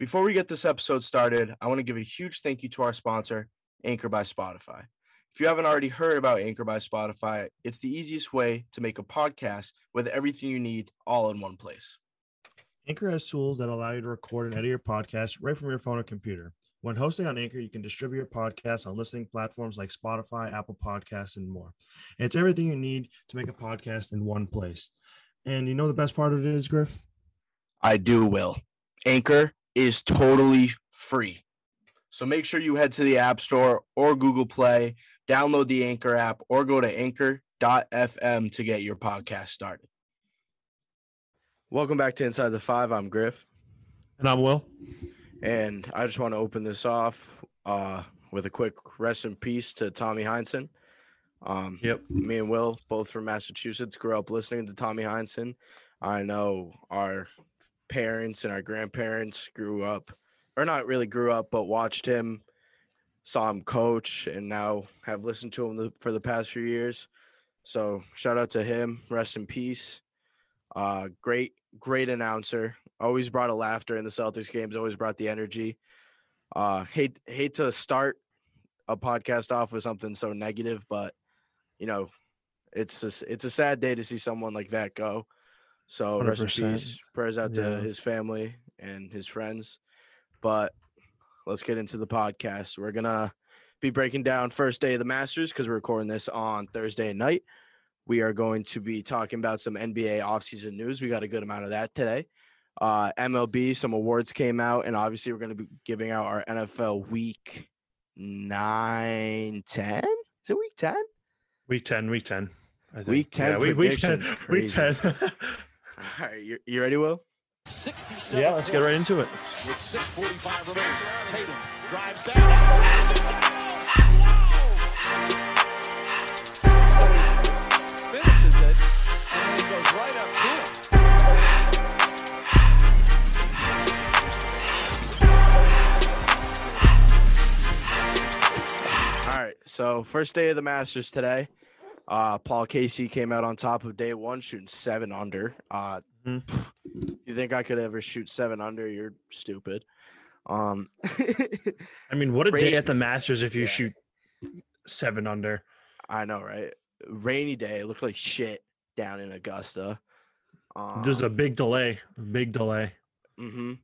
Before we get this episode started, I want to give a huge thank you to our sponsor, Anchor by Spotify. If you haven't already heard about Anchor by Spotify, it's the easiest way to make a podcast with everything you need all in one place. Anchor has tools that allow you to record and edit your podcast right from your phone or computer. When hosting on Anchor, you can distribute your podcast on listening platforms like Spotify, Apple Podcasts, and more. It's everything you need to make a podcast in one place. And you know the best part of it is, Griff? I do, Will. Anchor is totally free. So make sure you head to the App Store or Google Play, download the Anchor app, or go to anchor.fm to get your podcast started. Welcome back to Inside the Five. I'm Griff. And I'm Will. And I just want to open this off uh, with a quick rest in peace to Tommy Heinsohn. Um, Yep. Me and Will, both from Massachusetts, grew up listening to Tommy Heinsohn. I know our parents and our grandparents grew up, or not really grew up, but watched him, saw him coach, and now have listened to him the, for the past few years. So shout out to him. Rest in peace. Uh, great, great announcer. Always brought a laughter in the Celtics games. Always brought the energy. Uh, hate hate to start a podcast off with something so negative, but you know, it's just, it's a sad day to see someone like that go. So rest in peace. Prayers out to his family and his friends. But let's get into the podcast. We're gonna be breaking down first day of the Masters because we're recording this on Thursday night. We are going to be talking about some NBA offseason news. We got a good amount of that today. Uh, MLB, some awards came out, and obviously we're going to be giving out our NFL week nine, 10? Is it week 10? Week 10, week 10. I think. Week 10 Yeah, week, week 10. predictions, Week 10. All right, you, you ready, Will? yeah, let's get right into it. With 6:45 remaining, Tatum drives down. So he finishes it and he goes right up to it. All right, so first day of the Masters today. Uh, Paul Casey came out on top of day one, shooting seven under. Uh, Mhm. pff, you think I could ever shoot seven under? You're stupid. Um, I mean, what a day at the Masters if you Yeah. shoot seven under. I know, right? Rainy day. It looked like shit down in Augusta. Um, There's a big delay. A big delay. hmm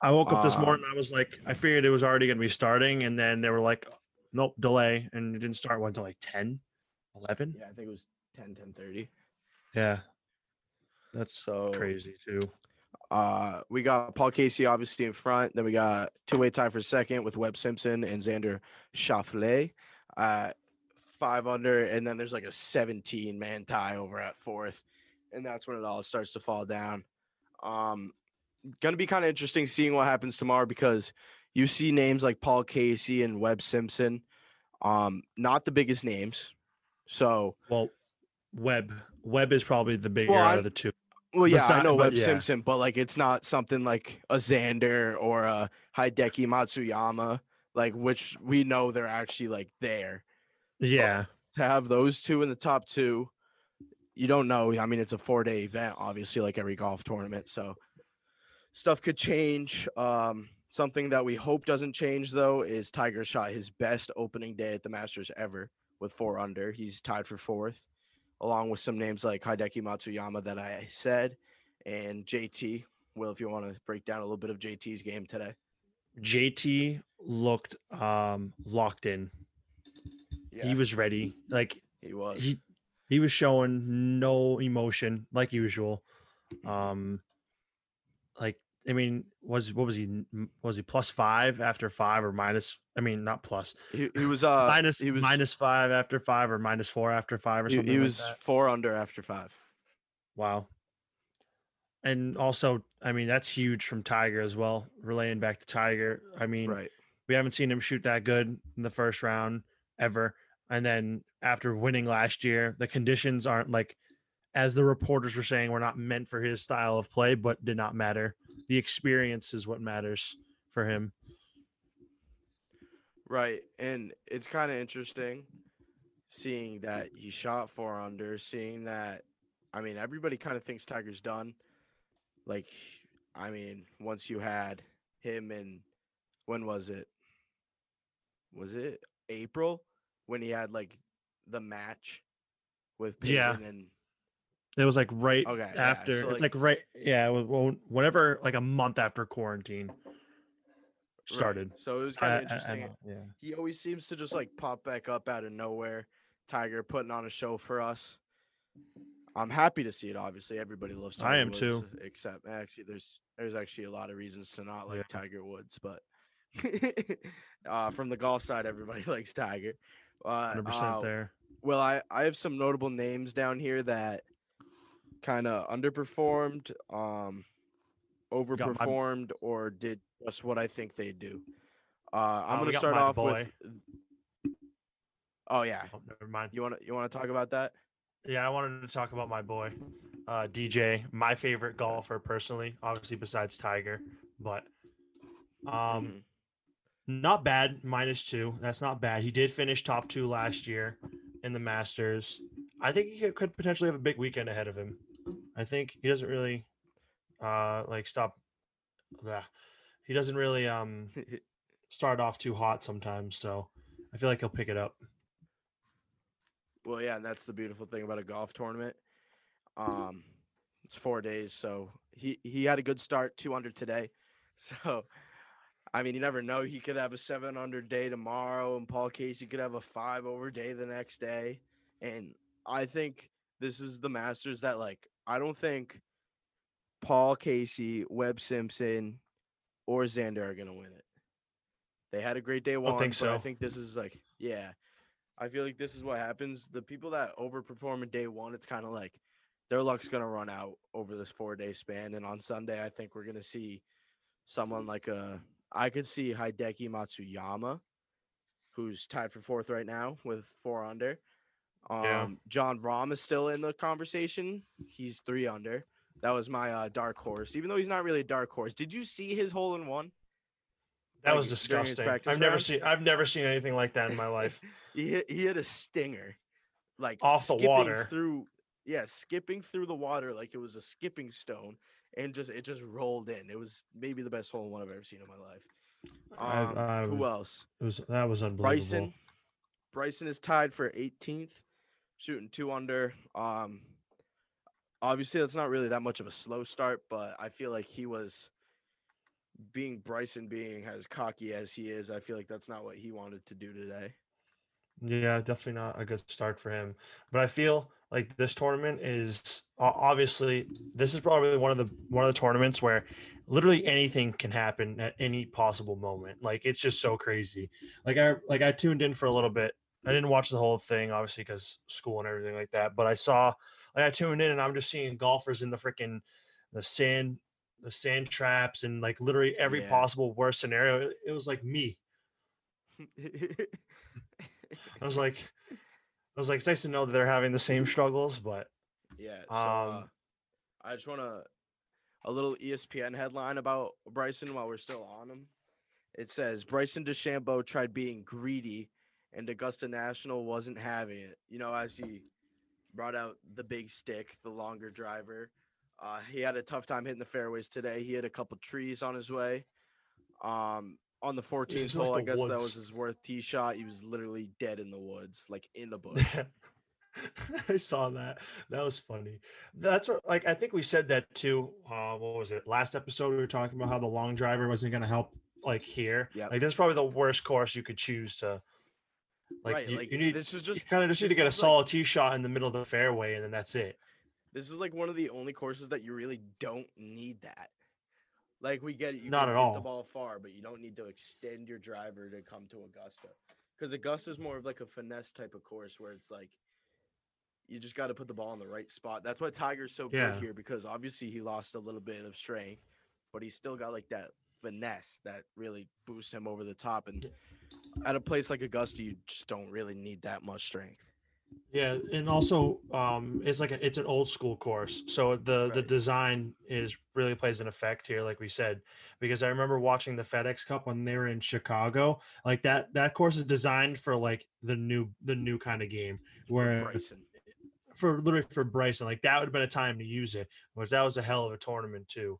I woke up this Um, morning. I was like, I figured it was already going to be starting. And then they were like, nope, delay. And it didn't start until like 10, 11. Yeah, I think it was 10, 10 30. Yeah. That's So crazy too. Uh, we got Paul Casey obviously in front. Then we got two way tie for second with Webb Simpson and Xander Schauffele at five under, and then there's like a 17 man tie over at fourth, and that's when it all starts to fall down. Um, gonna be kind of interesting seeing what happens tomorrow because you see names like Paul Casey and Webb Simpson, um, not the biggest names. So Well, Webb. Webb is probably the bigger Well, out of the two. Well, yeah, I know but Webb yeah. Simpson, but like it's not something like a Xander or a Hideki Matsuyama, like which we know they're actually like there. Yeah. To have those two in the top two, you don't know. I mean, it's a four day event, obviously, like every golf tournament. So stuff could change. Um, something that we hope doesn't change though is Tiger shot his best opening day at the Masters ever with four under. He's tied for fourth, along with some names like Hideki Matsuyama that I said, and JT Will, if you want to break down a little bit of JT's game today. JT looked um locked in. Yeah, He was ready. Like he was. he he was showing no emotion like usual. Um I mean, was what was he was he plus 5 after 5 or minus I mean, not plus. He, he was uh minus he was minus 5 after 5 or minus 4 after 5 or something he like was that. four under after five. Wow. And also, I mean, that's huge from Tiger as well. Relaying back to Tiger. I mean, Right. we haven't seen him shoot that good in the first round ever. And then after winning last year, the conditions aren't like, as the reporters were saying, were not meant for his style of play, but did not matter. The experience is what matters for him. Right. And it's kind of interesting seeing that he shot four under, seeing that I mean everybody kind of thinks Tiger's done. Like I mean, once you had him and when was it? Was it April when he had like the match with Peyton Yeah. and It was like right Okay, yeah, after. so, it's like- like right, yeah. it was- Whenever, like a month after quarantine Right. started. So it was kind I- of I interesting. know, yeah. he always seems to just like pop back up out of nowhere. Tiger putting on a show for us. I'm happy to see it. Obviously, everybody loves Tiger I am Woods, too. Except actually, there's there's actually a lot of reasons to not like Yeah. Tiger Woods, but uh, from the golf side, everybody likes Tiger. Uh, Hundred uh, percent there. well, I I have some notable names down here that kind of underperformed, um, got my- overperformed, or did just what I think they do. Uh, I'm Uh, gonna start off boy. with. Oh yeah, Oh, never mind. you want to you want to talk about that? Yeah, I wanted to talk about my boy, uh, DJ, my favorite golfer personally, obviously besides Tiger, but um, Mhm. not bad. Minus two. That's not bad. He did finish top two last year in the Masters. I think he could potentially have a big weekend ahead of him. I think he doesn't really, uh, like stop. Yeah, he doesn't really um start off too hot sometimes. So I feel like he'll pick it up. Well, yeah, and that's the beautiful thing about a golf tournament. Um, it's four days, so he he had a good start, two under today. So, I mean, you never know. He could have a seven under day tomorrow, and Paul Casey could have a five over day the next day. And I think this is the Masters that, like, I don't think Paul Casey, Webb Simpson, or Xander are gonna win it. They had a great day one, I think but I think this is like, yeah, I feel like this is what happens. The people that overperform in day one, it's kind of like their luck's gonna run out over this four day span. And on Sunday, I think we're gonna see someone like a I could see Hideki Matsuyama, who's tied for fourth right now with four under. Um, Yeah. Jon Rahm is still in the conversation. He's three under. That was my uh, dark horse, even though he's not really a dark horse. Did you see his hole in one? That Like, was disgusting. I've never seen I've never seen anything like that in my life. he hit he hit a stinger, like Off the skipping water. through. Yeah, skipping through the water like it was a skipping stone, and just it just rolled in. It was maybe the best hole in one I've ever seen in my life. Um, I- who else? It was that was unbelievable. Bryson. Bryson is tied for 18th, shooting two under. Um, obviously that's not really that much of a slow start, but I feel like he was being Bryson being as cocky as he is. I feel like that's not what he wanted to do today. Yeah, definitely not a good start for him. But I feel like this tournament is obviously this is probably one of the one of the tournaments where literally anything can happen at any possible moment. Like it's just so crazy. Like I like I tuned in for a little bit. I didn't watch the whole thing, obviously, because school and everything like that. But I saw like I tuned in and I'm just seeing golfers in the freaking the sand the sand traps and like literally every Yeah. possible worst scenario. It, it was like me. I was like, I was like, it's nice to know that they're having the same struggles, but Yeah. So uh, Um, I just want to a little ESPN headline about Bryson while we're still on him. It says Bryson DeChambeau tried being greedy, and Augusta National wasn't having it. You know, as he brought out the big stick, the longer driver. Uh, he had a tough time hitting the fairways today. He hit a couple trees on his way. Um, on the 14th was like hole, I guess that was his worth tee shot. He was literally dead in the woods, like in the bush. I saw that. That was funny. That's what, like I think we said that too. Uh, what was it? Last episode we were talking about how the long driver wasn't going to help. Like here, Yep. like this is probably the worst course you could choose to. Like Right, you, like, you need this is just- kind of just need to get a is like- solid tee shot in the middle of the fairway, and then that's it. This is like one of the only courses that you really don't need that. Like we get it, you Not can at all. the ball far, but you don't need to extend your driver to come to Augusta. Because Augusta is more of like a finesse type of course where it's like you just got to put the ball in the right spot. That's why Tiger's so Yeah. good here because obviously he lost a little bit of strength, but he still got like that finesse that really boosts him over the top. And at a place like Augusta, you just don't really need that much strength. Yeah, and also um it's like a, it's an old school course. So the the design is really plays an effect here like we said because I remember watching the FedEx Cup when they were in Chicago. Like that that course is designed for like the new the new kind of game For where Bryson. for literally for Bryson like that would have been a time to use it. Which that was a hell of a tournament too.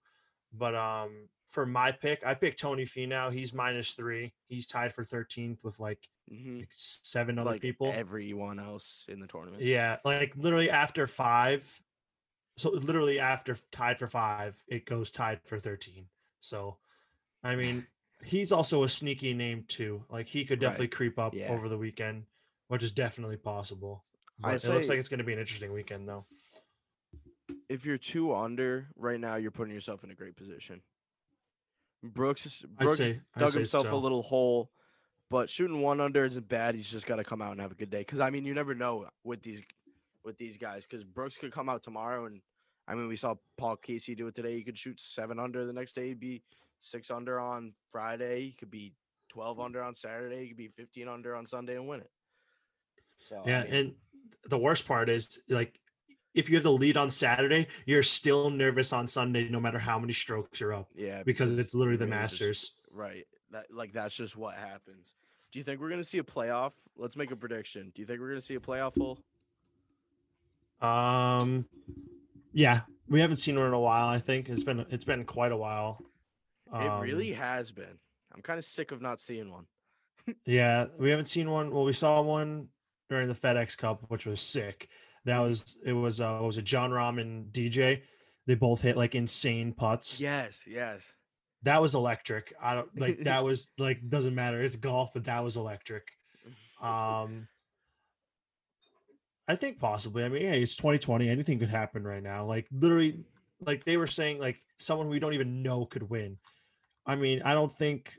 But um for my pick, I picked Tony Finau. He's minus 3. He's tied for 13th with like, hmm like seven other Like people. everyone else in the tournament. Yeah, like literally after five. So literally after tied for five, it goes tied for 13. So, I mean, he's also a sneaky name too. Like he could Right. definitely creep up Yeah. over the weekend, which is definitely possible. But it looks like it's going to be an interesting weekend though. if you're two under right now, you're putting yourself in a great position. Brooks Brooks say- dug himself a little hole, but shooting one under isn't bad. He's just got to come out and have a good day. Because I mean, you never know with these with these guys. Because Brooks could come out tomorrow, and I mean, we saw Paul Casey do it today. He could shoot seven under the next day. He'd be six under on Friday. He could be twelve under on Saturday. He could be fifteen under on Sunday and win it. So I Yeah, mean, and the worst part is like if you have the lead on Saturday, you're still nervous on Sunday no matter how many strokes you're up yeah, because it's literally the really just- Masters. Right. That like that's just what happens. Do you think we're gonna see a playoff? Let's make a prediction. Do you think we're gonna see a playoff full? Um, yeah, we haven't seen one in a while. I think it's been it's been quite a while. it really Um, has been. I'm kind of sick of not seeing one. Yeah, we haven't seen one. Well, we saw one during the FedEx Cup, which was sick. That was it was uh what was it Jon Rahm and DJ? They both hit like insane putts. Yes, yes. That was electric. I don't like that was like doesn't matter. It's golf, but that was electric. Um I think possibly. I mean, yeah, it's 2020. Anything could happen right now. Like literally, like they were saying, like someone we don't even know could win. I mean, I don't think.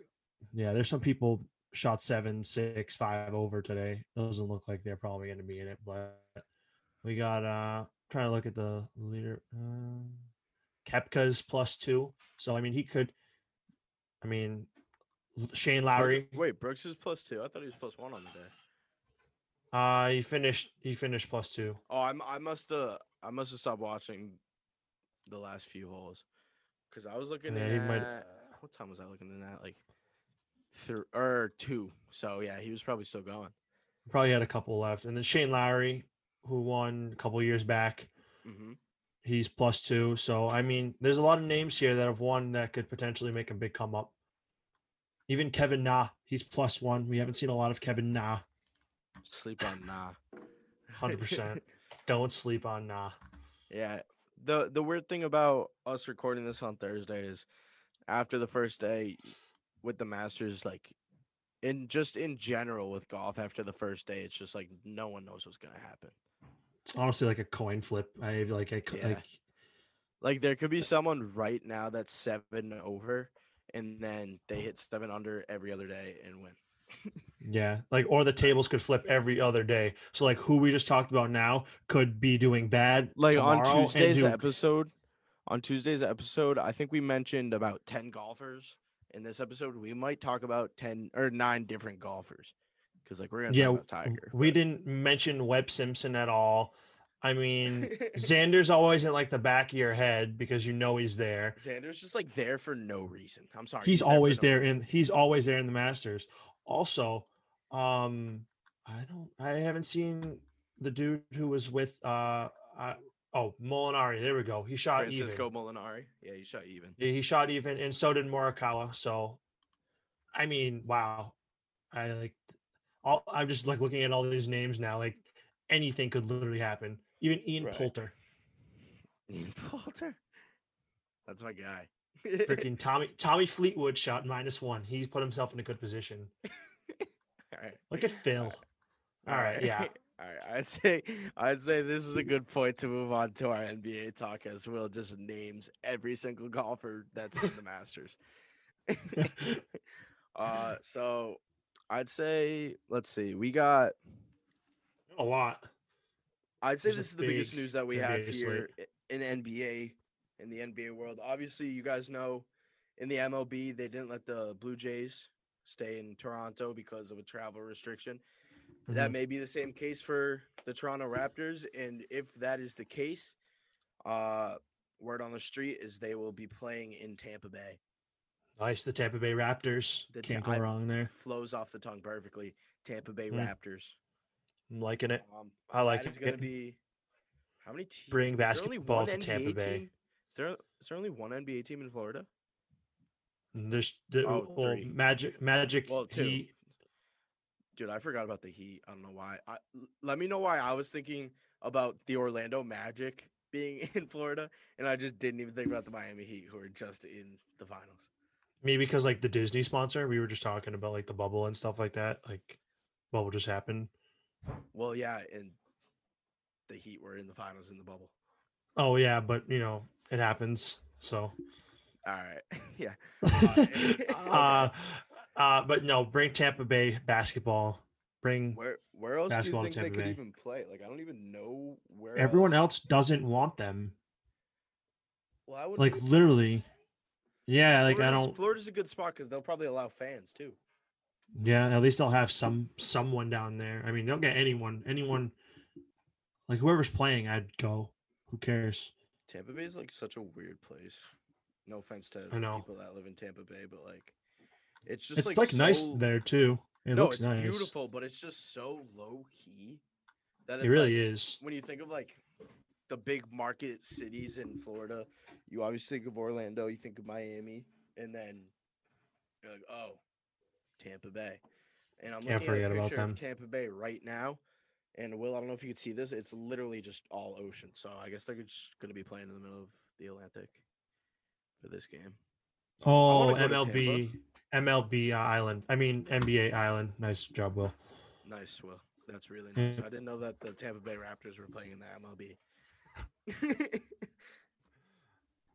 Yeah, there's some people shot seven, six, five over today. It doesn't look like they're probably going to be in it, but we got. uh Trying to look at the leader. Uh, Koepka's plus two, so I mean he could. I mean, Shane Lowry. Wait, Brooks is plus two. I thought he was plus one on the day. Uh, he finished. He finished plus two. Oh, I'm I must have I must have stopped watching the last few holes because I was looking Yeah, he at might- what time was I looking at? Like three or two. So yeah, he was probably still going. Probably had a couple left, and then Shane Lowry, who won a couple years back, Mm-hmm. he's plus two. So I mean, there's a lot of names here that have won that could potentially make a big come up. Even Kevin Na, he's plus one. We haven't seen a lot of Kevin Na. Sleep on nah. Hundred percent. Don't sleep on Na. Yeah. The the weird thing about us recording this on Thursday is after the first day with the Masters, like in just in general with golf, after the first day, it's just like no one knows what's gonna happen. It's honestly like a coin flip. I like a co- Yeah. like Like there could be someone right now that's seven over and then they hit seven under every other day and win. yeah, like or the tables could flip every other day. So like who we just talked about now could be doing bad Like on Tuesday's do- episode, on Tuesday's episode, I think we mentioned about 10 golfers. In this episode, we might talk about 10 or nine different golfers. Because like we're gonna yeah, Tiger. we but- didn't mention Webb Simpson at all. I mean, Xander's always in like the back of your head because you know he's there. Xander's just like there for no reason. I'm sorry. He's for always no there reason. in he's always there in the Masters. Also, um I don't I haven't seen the dude who was with uh, uh oh Molinari. There we go. He shot Francesco even. Molinari. Yeah, he shot even. Yeah, he shot even, and so did Morikawa. So, I mean, wow. I like all. I'm just like looking at all these names now. Like anything could literally happen. Even Ian Right. Poulter, Ian Poulter. That's my guy. freaking Tommy Tommy Fleetwood shot minus one. He's put himself in a good position. All right. Look at Phil. All right, yeah. All right. I'd say I'd say this is a good point to move on to our NBA talk as Will just names every single golfer that's in the Masters. uh so I'd say let's see, we got A lot. I'd say There's this is the biggest news that we have here in NBA in the NBA world. Obviously, you guys know in the MLB they didn't let the Blue Jays stay in Toronto because of a travel restriction. That Mhm. may be the same case for the Toronto Raptors, and if that is the case, uh, word on the street is they will be playing in Tampa Bay. Nice. The Tampa Bay Raptors. The Can't go wrong there. Flows off the tongue perfectly. Tampa Bay Mm. Raptors. I'm liking it. Um, I like it. going to be how many teams? Bring basketball to Tampa Bay. Team? Is there is there only one NBA team in Florida? There's the Oh, well. Magic Magic Well, two. Heat. Dude, I forgot about the Heat. I don't know why. I, let me know why I was thinking about the Orlando Magic being in Florida, and I just didn't even think about the Miami Heat, who are just in the finals. Maybe because like the Disney sponsor, we were just talking about like the bubble and stuff like that. Like bubble just happened. Well, yeah, and the Heat were in the finals in the bubble. Oh yeah, but you know, it happens. So All right, yeah. uh, uh but no, bring Tampa Bay basketball. Bring Where where else do you Basketball in think they Tampa could Bay. even play? Like, I don't even know where. everyone else doesn't want them. Well, I would Like literally. Yeah, like I don't Florida's a good spot because they'll probably allow fans too. Yeah, at least they'll have some someone down there. I mean, they'll get anyone, anyone like whoever's playing, I'd go. Who cares? Tampa Bay is like such a weird place. No offense to I know. people that live in Tampa Bay, but like, it's just It's like, like, nice there too. It no, looks it's nice. beautiful, but it's just so low key that It really like, is. When you think of like the big market cities in Florida, you obviously think of Orlando, you think of Miami, and then you're like, oh, Tampa Bay. And I'm Can't looking at a about picture them. of Tampa Bay right now. And Will, I don't know if you could see this. It's literally just all ocean. So I guess they're just going to be playing in the middle of the Atlantic for this game. Oh, wanna go to MLB, MLB uh, Island. I mean NBA Island. Nice job, Will. Nice, Will. That's really nice. I didn't know that the Tampa Bay Raptors were playing in the MLB.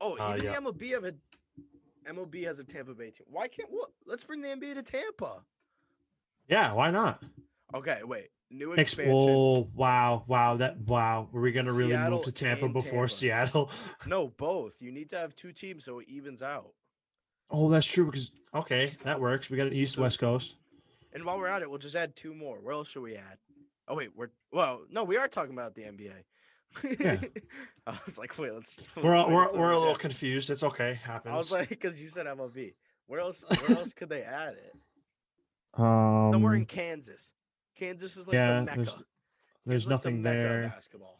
oh, Uh, even yeah. the MLB have a MLB has a Tampa Bay team. Why can't what? Let's bring the NBA to Tampa. Yeah, why not? Okay, wait. New Ex- expansion. oh, wow, wow, that wow. Were we gonna really Seattle move to Tampa before Tampa. Seattle? No, both. You need to have two teams so it evens out. Oh, that's true because okay, that works. We got an East West Coast. And while we're at it, we'll just add two more. Where else should we add? Oh wait, we're well, no, we are talking about the NBA. Yeah. I was like, wait, let's. We're let's we're, until we're we a little confused. It's okay. Happens. I was like, because you said MLB. Where else? Where else could they add it? um, Somewhere in Kansas. Kansas is like yeah, the mecca. there's It's there's like the nothing mecca there. Basketball.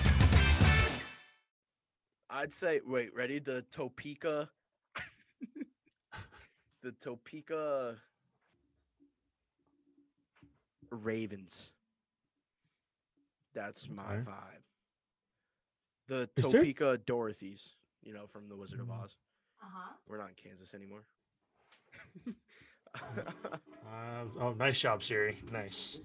I'd say, wait, ready? The Topeka. the Topeka Ravens. That's my Okay. vibe. The Is there- Topeka Dorothys, you know, from The Wizard of Mm. Oz. We're not in Kansas anymore. Uh, oh, nice job, Siri. Nice.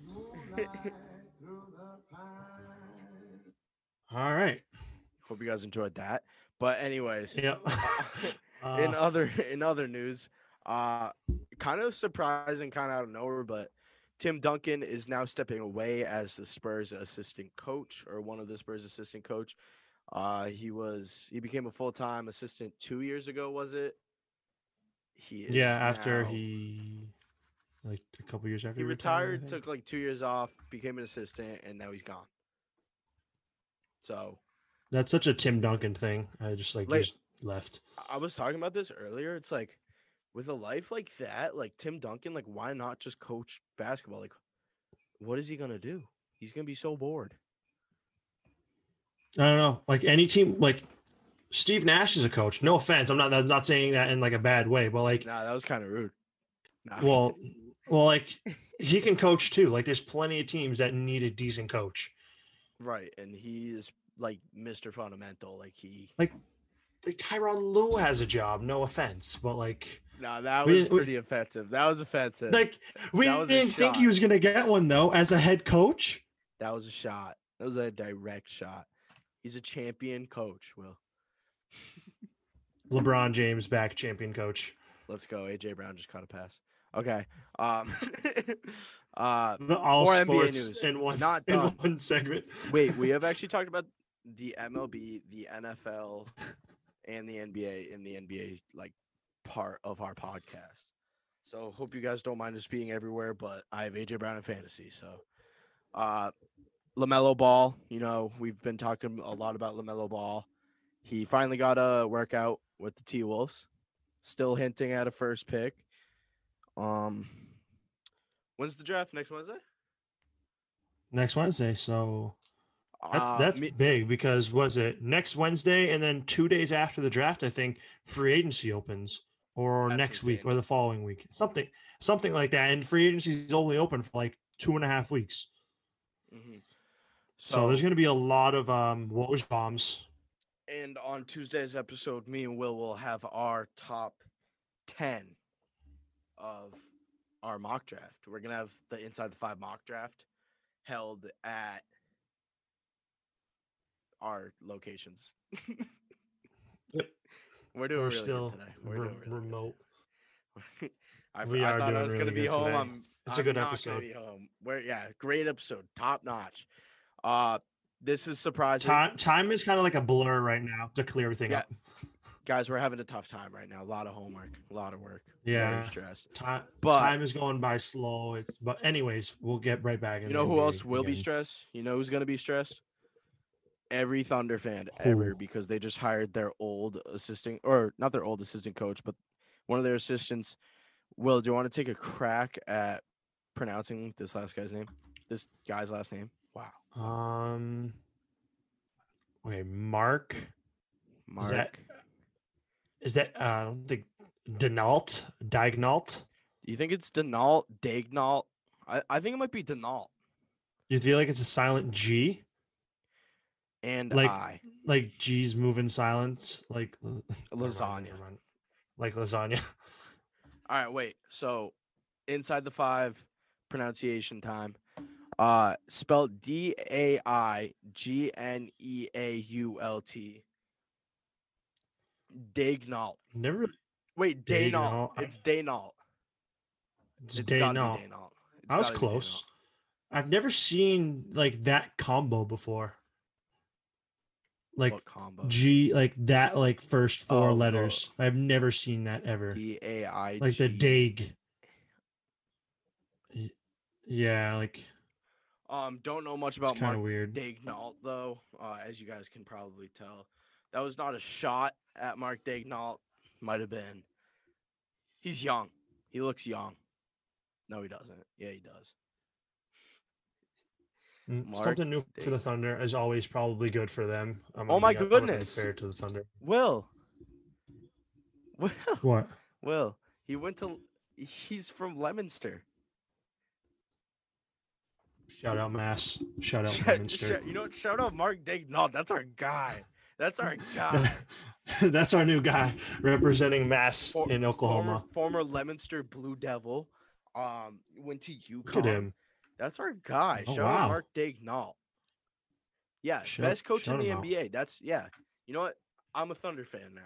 Hope you guys enjoyed that. But anyways, Yeah. in Uh, other in other news, uh, kind of surprising, kind of out of nowhere, but Tim Duncan is now stepping away as the Spurs assistant coach or one of the Spurs assistant coach. Uh, he was he became a full time assistant two years ago. Was it? He is yeah, after now- he like a couple years after he I retired, took like two years off, became an assistant, and now he's gone. So That's such a Tim Duncan thing. I just like Like- just left. I was talking about this earlier. It's like with a life like that, like Tim Duncan, like why not just coach basketball? Like, what is he gonna do? He's gonna be so bored. I don't know. Like any team, like Steve Nash is a coach. No offense, I'm not I'm not saying that in like a bad way, but like, Nah, that was kind of rude. Nah. well, well, like he can coach too. Like there's plenty of teams that need a decent coach. right, and he is like Mr. Fundamental. Like he, Like, like Tyronn Lue has a job. No offense, but like, nah, that was didn't- we- pretty offensive. That was offensive. like we That was a didn't think shot. he was gonna get one though as a head coach. that was a shot. That was a direct shot. He's a champion coach. Will, LeBron James back champion coach. let's go. AJ Brown just caught a pass. Okay. Um. uh. The all More NBA sports news. in one Not in one segment. Wait, we have actually talked about the MLB, the NFL, and the NBA in the NBA like part of our podcast. So hope you guys don't mind us being everywhere, but I have AJ Brown in fantasy. So uh LaMelo Ball, you know, we've been talking a lot about LaMelo Ball. He finally got a workout with the T Wolves. Still hinting at a first pick. Um when's the draft next Wednesday? next Wednesday. So that's Uh, that's me- big because was it next Wednesday and then two days after the draft? I think free agency opens, or next week, or the following week, something something like that. And free agency is only open for like two and a half weeks. Mhm. So, there's going to be a lot of um Woj bombs. And on Tuesday's episode, me and Will will have our top 10 of our mock draft. We're going to have the Inside the Five mock draft held at our locations. Yep. We're doing We're really still good today. We're re- doing really good. remote. I, We I are thought I was going to really be good home. today. I'm, It's a I'm good not gonna episode. Be home. We're, yeah, great episode, top notch. Uh, this is surprising. Time time is kind of like a blur right now to clear everything Yeah. up. Guys, we're having a tough time right now. A lot of homework, a lot of work. Yeah. stressed. Time But- time is going by slow. It's but anyways, we'll get right back. You know who else will be stressed? You know who's going to be stressed? Every Thunder fan ever because they just hired their old assistant, or not their old assistant coach, but one of their assistants. Will, do you want to take a crack at pronouncing this last guy's name? This guy's last name? Wow. Um. Okay, Mark. Mark. Is that is that uh, I don't think Denault Diagnalt? you think it's Denault, Dagnalt? I, I think it might be Denault You feel like it's a silent G, and Like I. like G's move in silence, like Lasagna. mind. like lasagna. All right, wait. So, inside the five pronunciation time. Uh, spelled D A I G N E A U L T. Dagnalt. Never. Wait, Daynalt. Dagnalt. It's Daynalt. It's It's gotta be Daynalt. Daynalt. It's I was close. I've never seen like that combo before. Like? G, like that, like first four Oh, oh. letters. I've never seen that ever. D A I. like the Dag. Yeah, like Um, don't know much about Mark weird. Dagnalt though, uh, as you guys can probably tell. That was not a shot at Mark Dagnalt. Might have been. He's young. He looks young. No, he doesn't. Yeah, he does. Mm, Mark Something new for the Thunder is always probably good for them. I'm Oh my be- I'm gonna be goodness. Fair to the Thunder. Will. Will. What? Will. He went to. He's from Leominster. Shout out Mass. Shout out Shout- Leominster. you know what? Shout out Mark Dagnalt. That's our guy. That's our guy. That's our new guy representing Mass For- in Oklahoma. Former, former Leominster Blue Devil. Um, went to UConn. Look at him. That's our guy. Oh, Shout wow. Mark Dagnalt. Yeah, best coach in the out. NBA. That's yeah. You know what? I'm a Thunder fan now.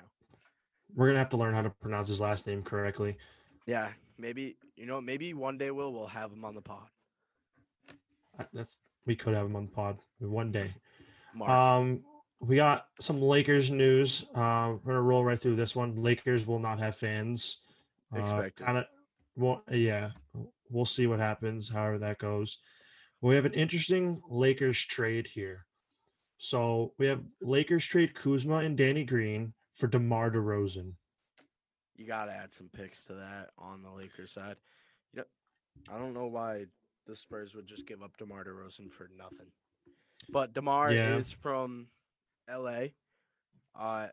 We're gonna have to learn how to pronounce his last name correctly. Yeah, maybe you know maybe one day we'll we'll have him on the pod. That's we could have him on the pod one day. Mark. Um, we got some Lakers news. Uh, we're gonna roll right through this one. Lakers will not have fans. Uh, Expected. Kind of, well, yeah. We'll see what happens. However that goes. We have an interesting Lakers trade here. So we have Lakers trade Kuzma and Danny Green for DeMar DeRozan. you got to add some picks to that on the Lakers side. You know, I don't know why the Spurs would just give up DeMar DeRozan for nothing. But DeMar Yeah. is from LA. Uh,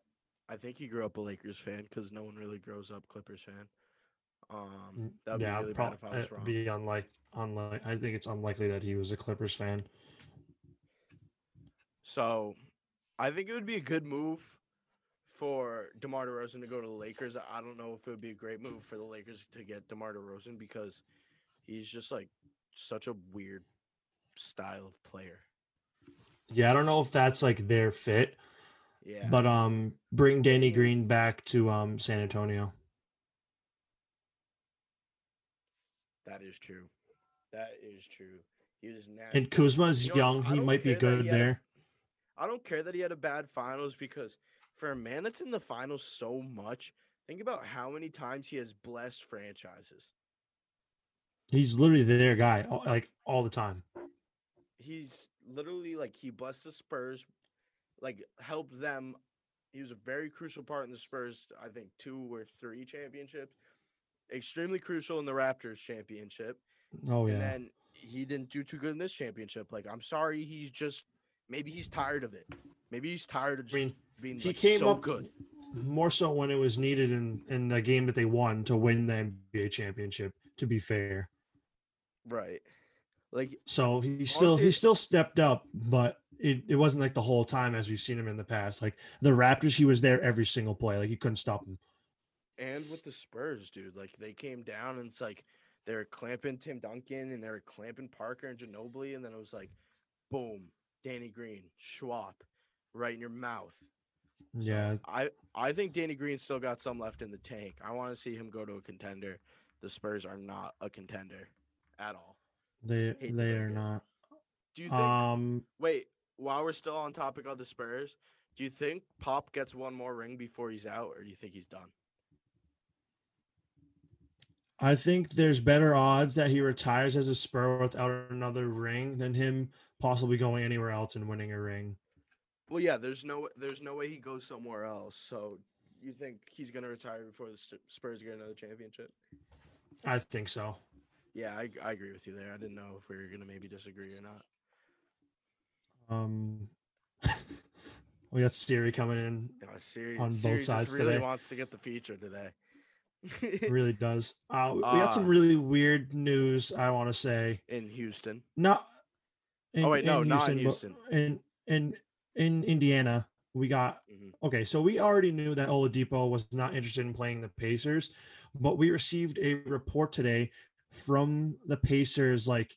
I think he grew up a Lakers fan because no one really grows up Clippers fan. Um, that'd yeah, be really prob- bad if I was uh, wrong. be unlike unlike. I think it's unlikely that he was a Clippers fan. So, I think it would be a good move for DeMar DeRozan to go to the Lakers. I don't know if it would be a great move for the Lakers to get DeMar DeRozan because he's just like such a weird style of player. Yeah, I don't know if that's like their fit. Yeah. But um bring Danny Green back to um San Antonio. That is true. That is true. He was nasty. And Kuzma's You know, young. He might be good had there. I don't care that he had a bad finals because for a man that's in the finals so much, think about how many times he has blessed franchises. He's literally their guy, like all the time. he's literally like he blessed the Spurs, like helped them. He was a very crucial part in the Spurs. I think two or three championships. Extremely crucial in the Raptors championship. Oh yeah. And then he didn't do too good in this championship. Like I'm sorry, he's just maybe he's tired of it. Maybe he's tired of just I mean, being he like, came so up good. more so when it was needed in in the game that they won to win the NBA championship. To be fair, Right. Like so he still Honestly- he still stepped up, but it, it wasn't like the whole time as we've seen him in the past. Like the Raptors, he was there every single play. Like you couldn't stop him. And with the Spurs, dude, like they came down and it's like they were clamping Tim Duncan and they were clamping Parker and Ginobili, and then it was like, boom, Danny Green, Schwab, right in your mouth. So Yeah, I I think Danny Green still got some left in the tank. I want to see him go to a contender. The Spurs are not a contender at all. they they are it. not. Do you think? Um, wait, while we're still on topic of the Spurs, do you think Pop gets one more ring before he's out, or do you think he's done? I think there's better odds that he retires as a Spur without another ring than him possibly going anywhere else and winning a ring. Well, yeah, there's no there's no way he goes somewhere else. So you think he's gonna retire before the Spurs get another championship? I think so. Yeah, I, I agree with you there. I didn't know if we were gonna maybe disagree or not. Um, we got Siri coming in. Yeah, Siri, on both Siri sides just really today. wants to get the feature today. really does. Uh, we got some Uh, really weird news. I want to say in Houston. not. Oh, wait, no, not in Houston. In in in Indiana, we got. Mhm. Okay, so we already knew that Oladipo was not interested in playing the Pacers, but we received a report today from the Pacers, like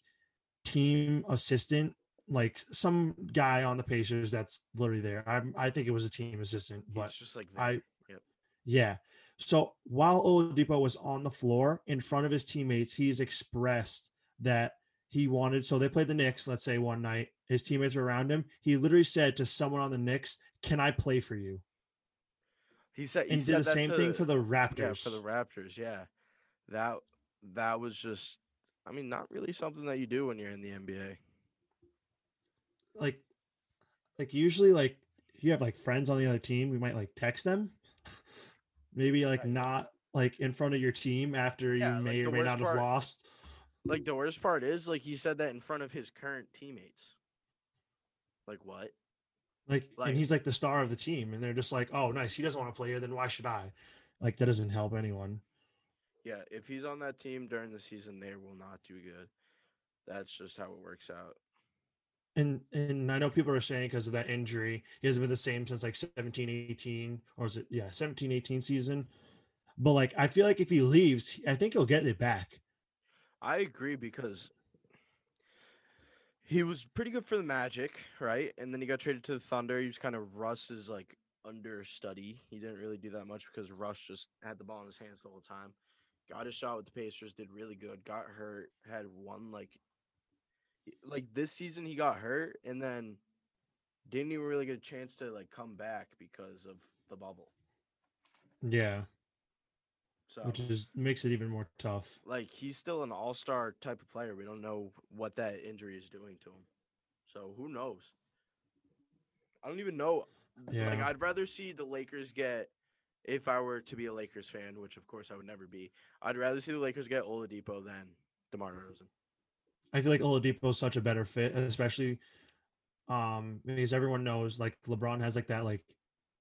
team assistant, like some guy on the Pacers that's literally there. I I think it was a team assistant, but He's just like there. I Yep. yeah. So while Oladipo was on the floor in front of his teammates, he's expressed that he wanted. So they played the Knicks, let's say one night. His teammates were around him. He literally said to someone on the Knicks, "Can I play for you?" He said he And said did the same thing for the Yeah, Raptors. for the Raptors. Yeah, that that was just. I mean, not really something that you do when you're in the NBA. like, like usually, like you have like friends on the other team. We might like text them, maybe like Right. not like in front of your team after Yeah, you may the or may not have lost. Like the worst part is, like he said that in front of his current teammates. Like what? Like, Like- and he's like the star of the team, and they're just like, "Oh, nice. He doesn't want to play here. Then why should I?" Like that doesn't help anyone. Yeah, if he's on that team during the season, they will not do good. That's just how it works out. And and I know people are saying because of that injury, he hasn't been the same since like 17, 18, or is it yeah, 17, 18 season. But like I feel like if he leaves, I think he'll get it back. I agree because He was pretty good for the Magic, right? And then he got traded to the Thunder. He was kind of Russ's like understudy. He didn't really do that much because Russ just had the ball in his hands the whole time. Got a shot with the Pacers, did really good. Got hurt, had one like like this season he got hurt and then didn't even really get a chance to like come back because of the bubble. Yeah, So which is makes it even more tough. like he's still an all-star type of player. We don't know what that injury is doing to him. So who knows? I don't even know. Like Yeah. I'd rather see the Lakers get if I were to be a Lakers fan, which of course I would never be. I'd rather see the Lakers get Oladipo than DeMar mm-hmm. DeRozan. I feel like Oladipo is such a better fit, especially um because everyone knows like LeBron has like that like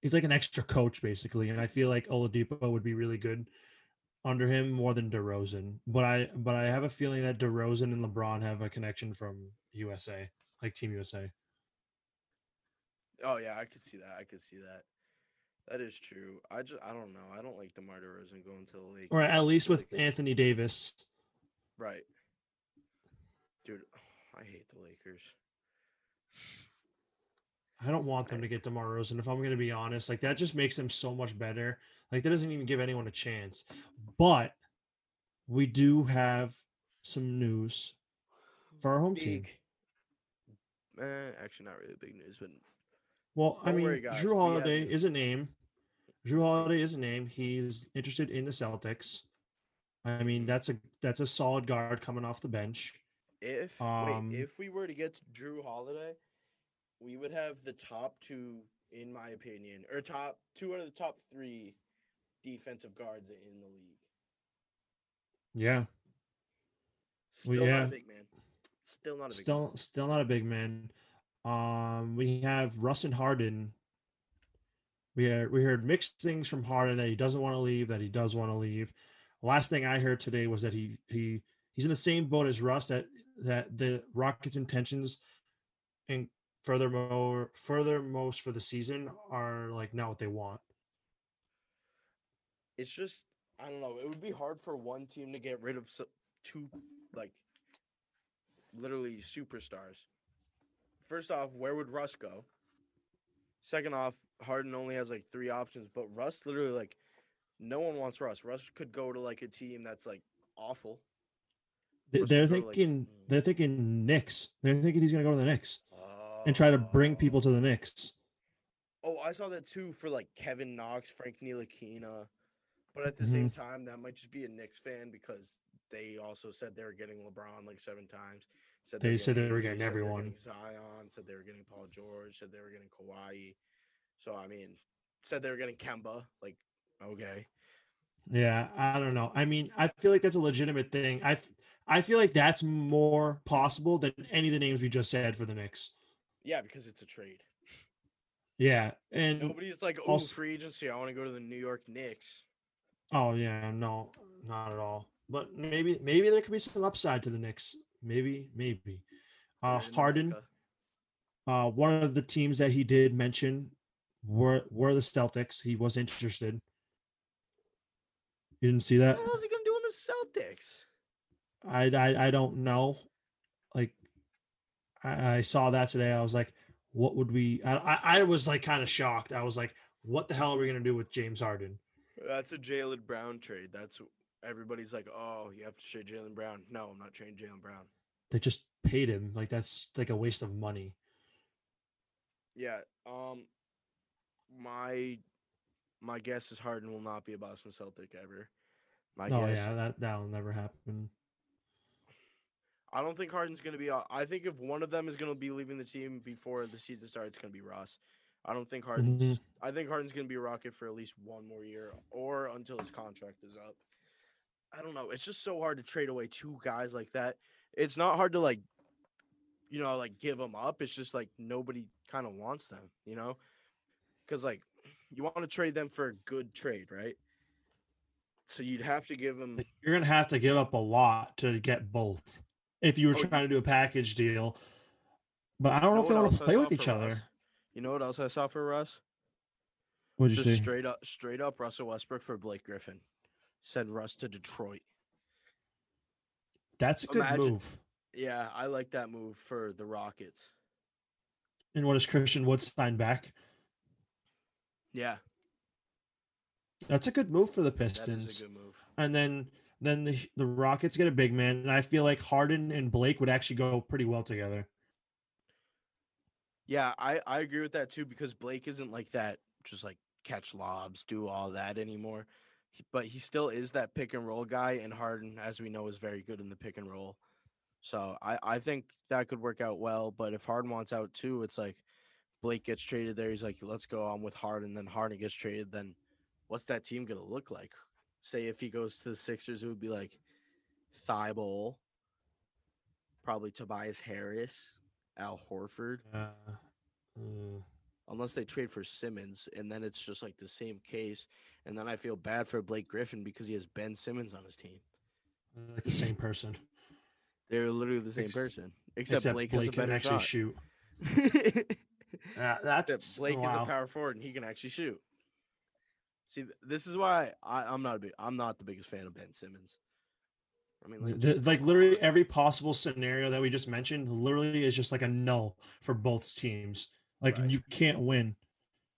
he's like an extra coach basically, and I feel like Oladipo would be really good under him more than DeRozan. But I but I have a feeling that DeRozan and LeBron have a connection from USA, like Team USA. Oh yeah, I could see that. I could see that. That is true. I just I don't know. I don't like DeMar DeRozan going to the league. Or at least with. Anthony Davis. Right. Dude, I hate the Lakers. I don't want them to get DeMar DeRozan. If I'm going to be honest, like that just makes them so much better. Like that doesn't even give anyone a chance. But we do have some news for our home team. Eh, actually, not really big news, but Well, I mean, worry, guys, Drew have Holiday is a name. Jrue Holiday is a name. He's interested in the Celtics. I mean, that's a that's a solid guard coming off the bench. If Um, wait, if we were to get to Jrue Holiday, we would have the top two, in my opinion, or top two out of the top three defensive guards in the league. Yeah, Still not yeah. a big man. Still not a big man. still still not a big man. Um, we have Russ and Harden. We heard, we heard mixed things from Harden that he doesn't want to leave, that he does want to leave. Last thing I heard today was that he he he's in the same boat as Russ that that the Rockets' intentions and furthermore furthermost for the season are like not what they want. it's just I don't know. It would be hard for one team to get rid of two like literally superstars. First off, where would Russ go? Second off, Harden only has like three options, but Russ literally like no one wants Russ. Russ could go to like a team that's like awful. They're to, like- thinking they're thinking Knicks. They're thinking he's gonna go to the Knicks and try to bring oh. people to the Knicks. Oh, I saw that too for like Kevin Knox, Frank Ntilikina. But at the same mm-hmm. time, that might just be a Knicks fan because they also said they were getting LeBron like seven times. Said They said they were getting said everyone. getting Zion said they were getting Paul George. Said they were getting Kawhi. So I mean, said they were getting Kemba. Like, okay, Yeah, I don't know. I mean, I feel like that's a legitimate thing. I I feel like that's more possible than any of the names we just said for the Knicks. yeah, because it's a trade. Yeah, and Nobody's like, oh, also- free agency. I want to go to the New York Knicks. oh yeah, no, not at all. But maybe maybe there could be some upside to the Knicks. Maybe maybe. Uh, Harden, uh, one of the teams that he did mention were were the Celtics. He was interested. You didn't see that? What the hell is he gonna do in the Celtics? I I, I don't know. Like I, I saw that today. I was like, what would we I, I, I was like kind of shocked. I was like, what the hell are we gonna do with James Harden? That's a Jaylen Brown trade. That's everybody's like, oh, you have to trade Jaylen Brown. No, I'm not trading Jaylen Brown. They just paid him. Like that's like a waste of money. Yeah. Um, my my guess is Harden will not be a Boston Celtic ever. My oh guess. yeah, that that'll never happen. I don't think Harden's gonna be. I think if one of them is gonna be leaving the team before the season starts, it's gonna be Russ. I don't think Harden's. Mhm. I think Harden's gonna be a Rocket for at least one more year, or until his contract is up. I don't know. It's just so hard to trade away two guys like that. It's not hard to like, you know, like give them up. It's just like nobody kind of wants them, you know, because like you want to trade them for a good trade, right? So you'd have to give them. You're gonna have to give up a lot to get both. If you were Oh, trying to do a package deal. But I don't know if they want to play with each other. You know what else I saw for Russ? What'd you Just say? straight up, straight up Russell Westbrook for Blake Griffin. Send Russ to Detroit. That's a good Imagine- move. Yeah, I like that move for the Rockets. And what does Christian Wood sign back? Yeah, That's a good move for the Pistons. a good move. And then then the the Rockets get a big man, and I feel like Harden and Blake would actually go pretty well together. Yeah, I I agree with that too because Blake isn't like that. Just like catch lobs, do all that anymore. He- But he still is that pick and roll guy, and Harden, as we know, is very good in the pick and roll. So I I think that could work out well. But if Harden wants out too, it's like Blake gets traded there. He's like, let's go on with Harden. Then Harden gets traded. Then what's that team gonna look like? Say if he goes to the Sixers, it would be like Thybulle, probably Tobias Harris, Al Horford Uh, uh, unless they trade for Simmons, and then it's just like the same case. And then I feel bad for Blake Griffin because he has Ben Simmons on his team. like the same person, They're literally the same Ex- person, except, Blake, has a can actually shot. shoot. Yeah, that's Blake is a power forward and he can actually shoot. See, this is why I, I'm not a big, I'm not the biggest fan of Ben Simmons. I mean, like, The- like literally every possible scenario that we just mentioned literally is just like a null for both teams. Like Right. you can't win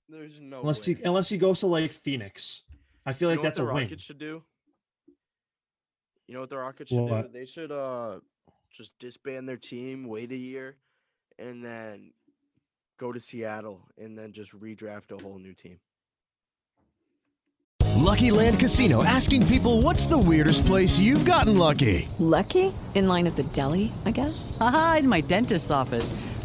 there's no unless he unless he goes to like Phoenix. I feel You like what that's the a win. Rockets should do. You know what the Rockets should do? They should uh just disband their team, wait a year, and then go to Seattle and then just redraft a whole new team. Lucky Land Casino asking people what's the weirdest place you've gotten lucky? Lucky? In line at the deli, I guess? Haha, in my dentist's office.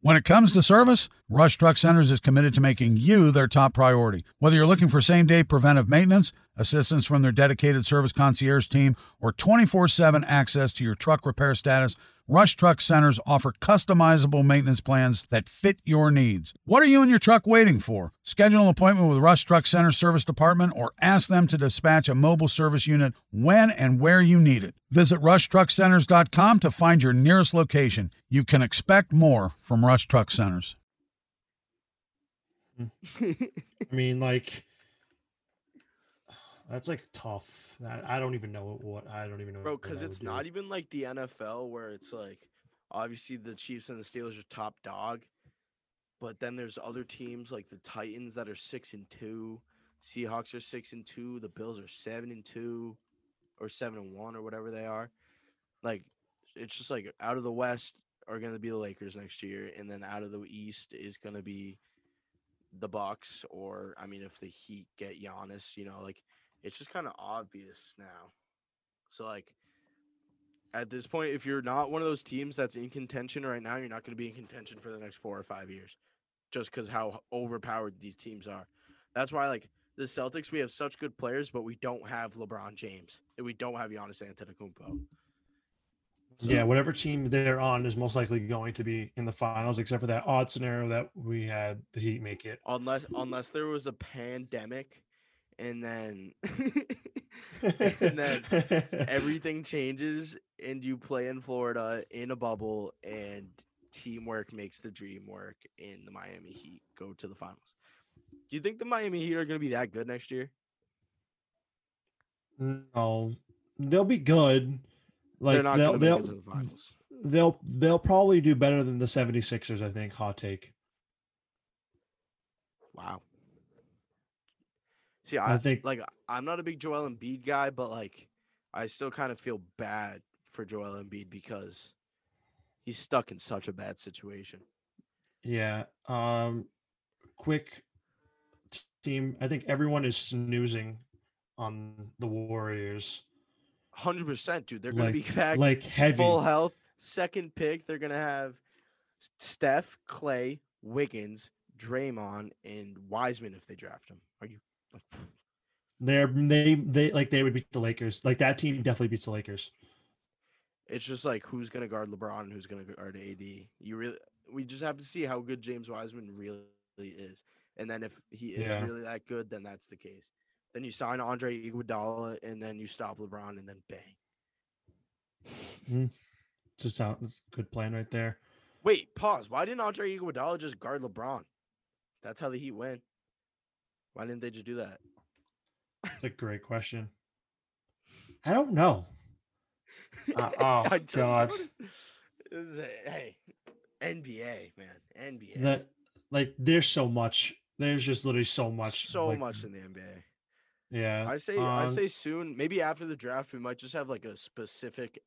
When it comes to service, Rush Truck Centers is committed to making you their top priority. Whether you're looking for same day preventive maintenance, assistance from their dedicated service concierge team, or 24 7 access to your truck repair status, Rush Truck Centers offer customizable maintenance plans that fit your needs. What are you and your truck waiting for? Schedule an appointment with Rush Truck Center Service Department or ask them to dispatch a mobile service unit when and where you need it. Visit rushtruckcenters.com to find your nearest location. You can expect more from Rush Truck Centers. I mean, like that's like tough. I, I don't even know what I don't even know. Bro, because it's do. not even like the NFL where it's like obviously the Chiefs and the Steelers are top dog, but then there's other teams like the Titans that are six and two, Seahawks are six and two, the Bills are seven and two, or seven and one or whatever they are. Like it's just like out of the West are gonna be the Lakers next year, and then out of the East is gonna be the Bucks, or I mean if the Heat get Giannis, you know, like it's just kind of obvious now. So like at this point, if you're not one of those teams that's in contention right now, you're not going to be in contention for the next four or five years, just because how overpowered these teams are. That's why like the Celtics, we have such good players, but we don't have LeBron James and we don't have Giannis Antetokounmpo. Yeah, whatever team they're on is most likely going to be in the finals, except for that odd scenario that we had the Heat make it. Unless unless there was a pandemic, and then and then everything changes and you play in Florida in a bubble and teamwork makes the dream work and the Miami Heat go to the finals. Do you think the Miami Heat are going to be that good next year? No, they'll be good. Like They're not they'll they'll, make it to the finals. they'll they'll probably do better than the 76ers, I think. Hot take. Wow. See, I, I think- like I'm not a big Joel Embiid guy, but like I still kind of feel bad for Joel Embiid because he's stuck in such a bad situation. Yeah. Um quick team. I think everyone is snoozing on the Warriors. Hundred percent, dude. They're gonna be Like- back like heavy. full health. Second pick, they're gonna have Steph, Clay, Wiggins, Draymond, and Wiseman if they draft him. Are you? Like, They're they they like they would beat the Lakers. Like that team definitely beats the Lakers. it's just like who's gonna guard LeBron and who's gonna guard AD. You really, we just have to see how good James Wiseman really is, and then if he is Yeah. really that good, then that's the case. Then you sign Andre Iguodala, and then you stop LeBron, and then bang. Mm. Just sounds good plan right there. Wait, pause. Why didn't Andre Iguodala just guard LeBron? That's how the Heat win. Why didn't they just do that? That's a great question. I don't know. Uh, oh I just god, noticed- hey, NBA man, NBA. that like there's so much. There's just literally so much. so like, much in the NBA. Yeah, I say I um, say soon, maybe after the draft, we might just have like a specific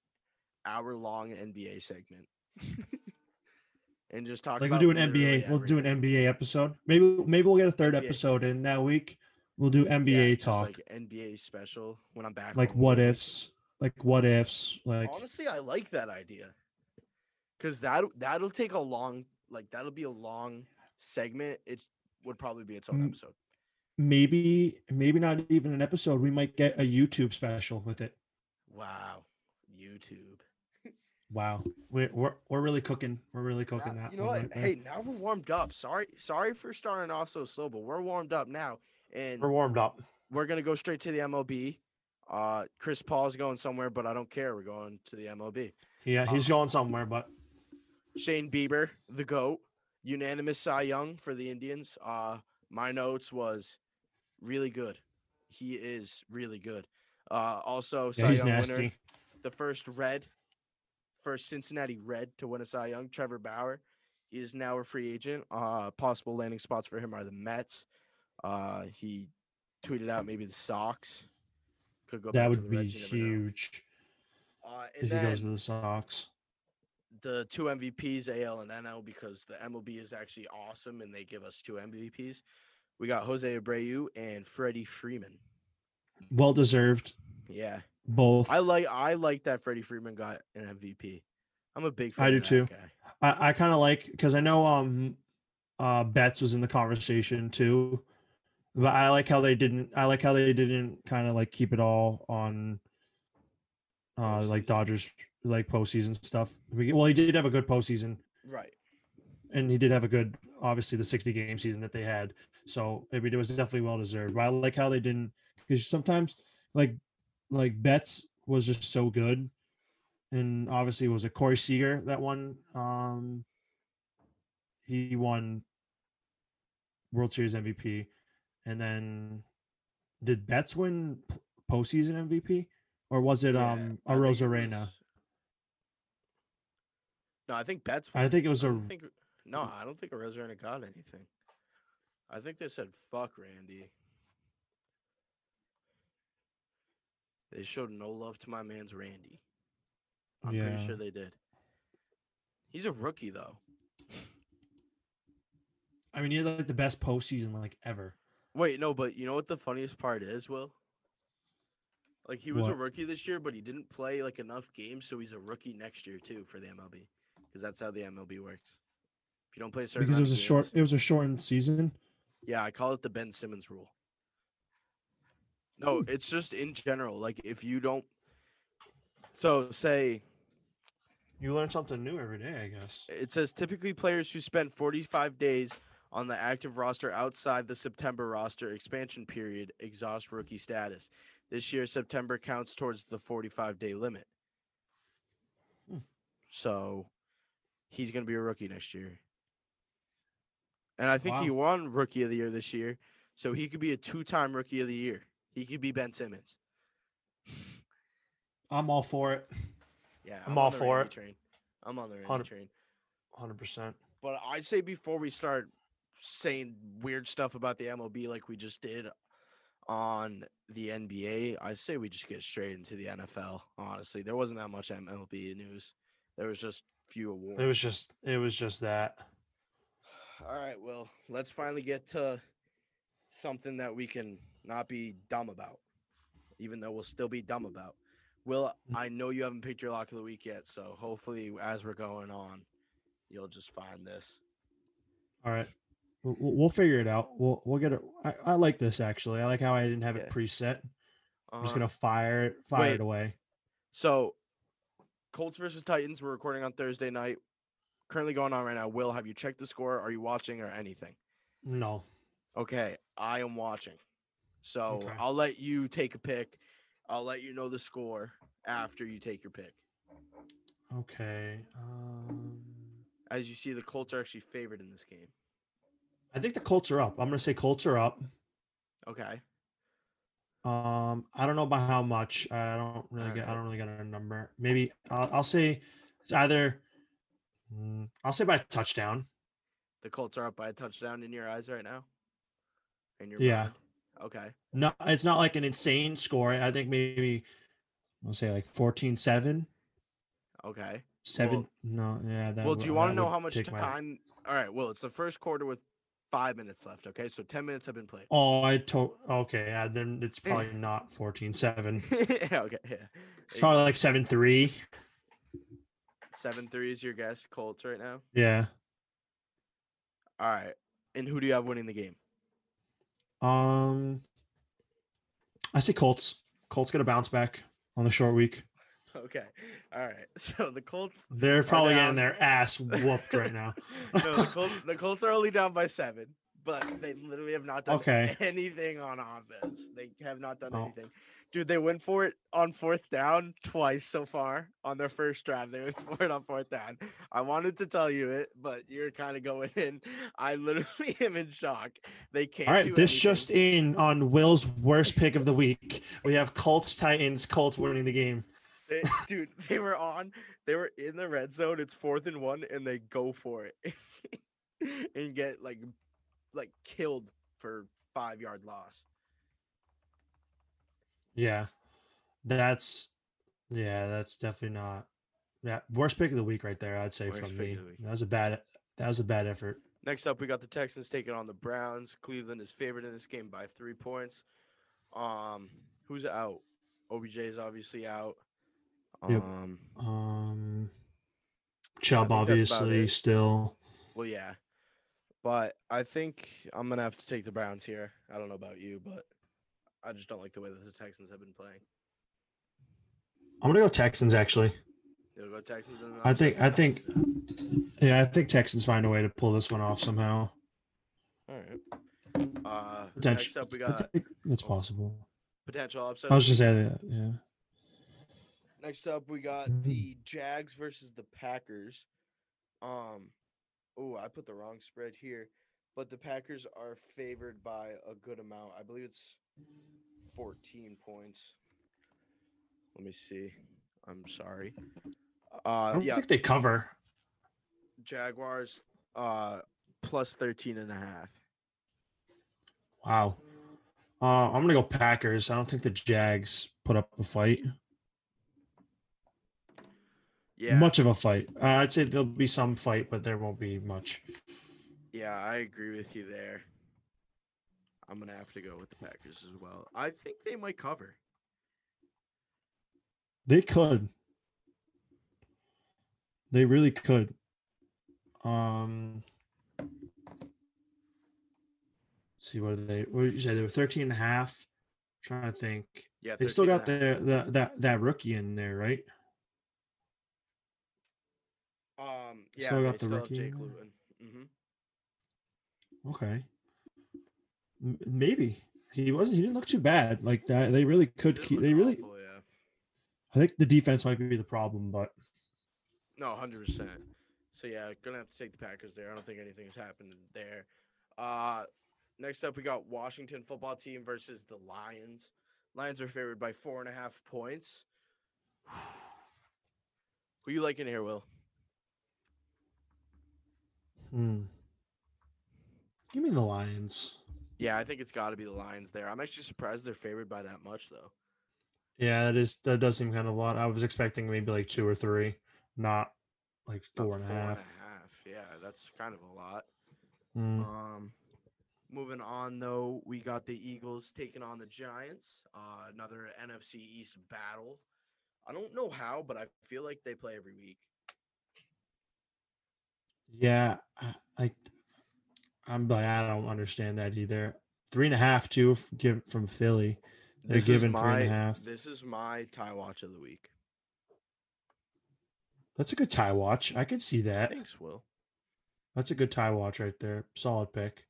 hour long NBA segment. and just talk like we'll do an NBA. We'll do an. NBA episode. Maybe maybe we'll get a third NBA. episode in that week. We'll do NBA Yeah, talk, like NBA special when I'm back. like what ifs, like what ifs, like Honestly, I like that idea. Cause that that'll take a long like that'll be a long segment. It would probably be its own episode. maybe maybe not even an episode. We might get a YouTube special with it. Wow. YouTube. Wow, we're we're, we're really cooking. We're really cooking Now- that. you know what? right. Hey, now we're warmed up. Sorry, sorry for starting off so slow, but we're warmed up now, and we're warmed up. we're gonna go straight to the MLB. Uh, Chris Paul's going somewhere, but I don't care. We're going to the MLB. Yeah, he's Uh, going somewhere, but Shane Bieber, the GOAT, unanimous Cy Young for the Indians. Uh, my notes was really good. He is really good. Uh, also, yeah, Cy he's Young winner, the first Red, first Cincinnati Red to win a Cy Young, Trevor Bauer. He is now a free agent. Uh, possible landing spots for him are the Mets. Uh, he tweeted out maybe the Sox. Could go. That back to would the be Reds, you never know. huge Uh, if he goes to the Sox. the two MVPs, AL and NL, because the MLB is actually awesome and they give us two MVPs. We got Jose Abreu and Freddie Freeman. Well deserved, Yeah, both. I like I like that Freddie Freeman got an MVP. I'm a big fan. I of do that too. Guy. I, I kind of like because I know um uh Betts was in the conversation too. But I like how they didn't I like how they didn't kind of like keep it all on uh like Dodgers like postseason stuff. Well, he did have a good postseason Right. and he did have a good obviously the 60 game season that they had. So it was definitely well deserved. But I like how they didn't because sometimes like like Betts was just so good. And obviously it was a Corey Seager that won um he won World Series MVP. And then did Betts win postseason MVP? Or was it Yeah, um Arozarena? No, I think Betts. I think it was I a think, no, I don't think Arozarena got anything. I think they said fuck Randy. They showed no love to my man's Randy. I'm Yeah. pretty sure they did. He's a rookie though. I mean he had like the best postseason like ever. Wait, no, but you know what the funniest part is, Will? Like he was a rookie this year, but he didn't play like enough games, so he's a rookie next year too for the MLB, because that's how the MLB works. If you don't play a certain Because it was a short it was a shortened season. Yeah, I call it the Ben Simmons rule. No, it's just in general. Like if you don't, so say You learn something new every day, I guess. it says typically players who spend 45 days on the active roster outside the September roster expansion period exhaust rookie status. This year, September counts towards the 45 day limit. Hmm. So he's going to be a rookie next year. And I think he Wow. won rookie of the year this year. So he could be a two time rookie of the year. He could be Ben Simmons. I'm all for it. Yeah, I'm all on the for Randy it. Train. I'm on the Randy Hundred- train. Hundred percent. But I say before we start saying weird stuff about the MLB like we just did on the NBA, I say we just get straight into the NFL. Honestly, there wasn't that much MLB news. There was just few awards. It was just it was just that. All right, well, let's finally get to something that we can not be dumb about, even though we'll still be dumb about. Will, I know you haven't picked your lock of the week yet, so hopefully, as we're going on, you'll just find this. All right. We'll, we'll figure it out. We'll we'll get it. I, I like this actually. I like how I didn't have it Yeah. preset. I'm just Uh-huh. gonna fire it fire Wait. it away. So, Colts versus Titans. We're recording on Thursday night. Currently going on right now. Will, have you checked the score? Are you watching or anything? No. Okay, I am watching. So Okay. I'll let you take a pick. I'll let you know the score after you take your pick. Okay. Um, As you see, the Colts are actually favored in this game. I think the Colts are up. I'm gonna say Colts are up. Okay. Um, I don't know by how much. I don't really get. I don't really get a number. Maybe I'll, I'll say it's either. mm, I'll say by a touchdown. The Colts are up by a touchdown in your eyes right now. In your Yeah. mind? Okay. No, it's not like an insane score. I think maybe I'll say like 14-7. Okay. Seven. no, yeah. That well, do you want to know how much take my- time? All right. Well, it's the first quarter with five minutes left. Okay. So 10 minutes have been played. Oh, I told. Okay, yeah. Then it's probably not 14-7. yeah. Okay. Yeah. It's probably like 7-3. Seven three is your guess. Colts right now. Yeah. All right. And who do you have winning the game? Um, I say Colts. Colts gonna bounce back on the short week. Okay. All right. So the Colts. They're probably getting their ass whooped right now. no, the Colts, the Colts are only down by seven, but they literally have not done Okay. anything on offense. They have not done Oh. anything. Dude, they went for it on fourth down twice so far on their first drive. They went for it on fourth down. I wanted to tell you it, but you're kind of going in. I literally am in shock. They can't. All right, do this anything. just in on Will's worst pick of the week. We have Colts Titans. Colts winning the game. They- dude, they were on. They were in the red zone. It's fourth and one, and they go for it and get like, like killed for five yard loss. Yeah, that's yeah, that's definitely not. Yeah, worst pick of the week right there. I'd say Worst from me. of the week. That was a bad. That was a bad effort. Next up, we got the Texans taking on the Browns. Cleveland is favored in this game by three points. Um, who's out? OBJ is obviously out. Yep. Um, Um, Chubb think obviously still. well, yeah, but I think I'm gonna have to take the Browns here. I don't know about you, but I just don't like the way that the Texans have been playing. I'm gonna go Texans actually. You'll go Texans. I think. I think. Yeah, I think Texans find a way to pull this one off somehow. All right. Uh, next Potential. up, we got it's possible. potential upset. I was just saying that. Yeah. Next up, we got Mm-hmm. the Jags versus the Packers. Um, oh, I put the wrong spread here, but the Packers are favored by a good amount. I believe it's 14 points. Let me see. I'm sorry. I Uh, don't yeah, think they cover. Jaguars uh plus 13 and a half. Wow. Uh, I'm gonna go Packers. I don't think the Jags put up a fight. Yeah. Much of a fight. Uh, I'd say there'll be some fight, but there won't be much. Yeah, I agree with you there. I'm gonna have to go with the Packers as well. I think they might cover. They could. They really could. Um see what are they what did you say they were 13 and a half trying to think Yeah, they still got their the, that that rookie in there right Um, yeah, Still got the rookie Jake in there? Luton. hmm okay M- maybe he wasn't he didn't look too bad like that they really could keep they really Awful, yeah. i think the defense might be the problem but No, hundred percent. So yeah, gonna have to take the Packers there. I don't think anything has happened there. Uh next up we got Washington football team versus the Lions. Lions are favored by four and a half points. Who you liking here, Will? Hmm. give me the lions Yeah, I think it's got to be the Lions there. I'm actually surprised they're favored by that much, though. yeah that is that does seem kind of a lot i was expecting maybe like two or three not like Not four and a half. four and a half. Yeah, that's kind of a lot. Mm. Um, moving on though, we got the Eagles taking on the Giants. Uh, another NFC East battle. I don't know how, but I feel like they play every week. Yeah, I- I, I'm like I don't understand that either. Three and a half, two give from Philly. They're This is giving three my and a half. this is my tie watch of the week. That's a good tie watch. I could see that. Thanks, Will. That's a good tie watch right there. Solid pick.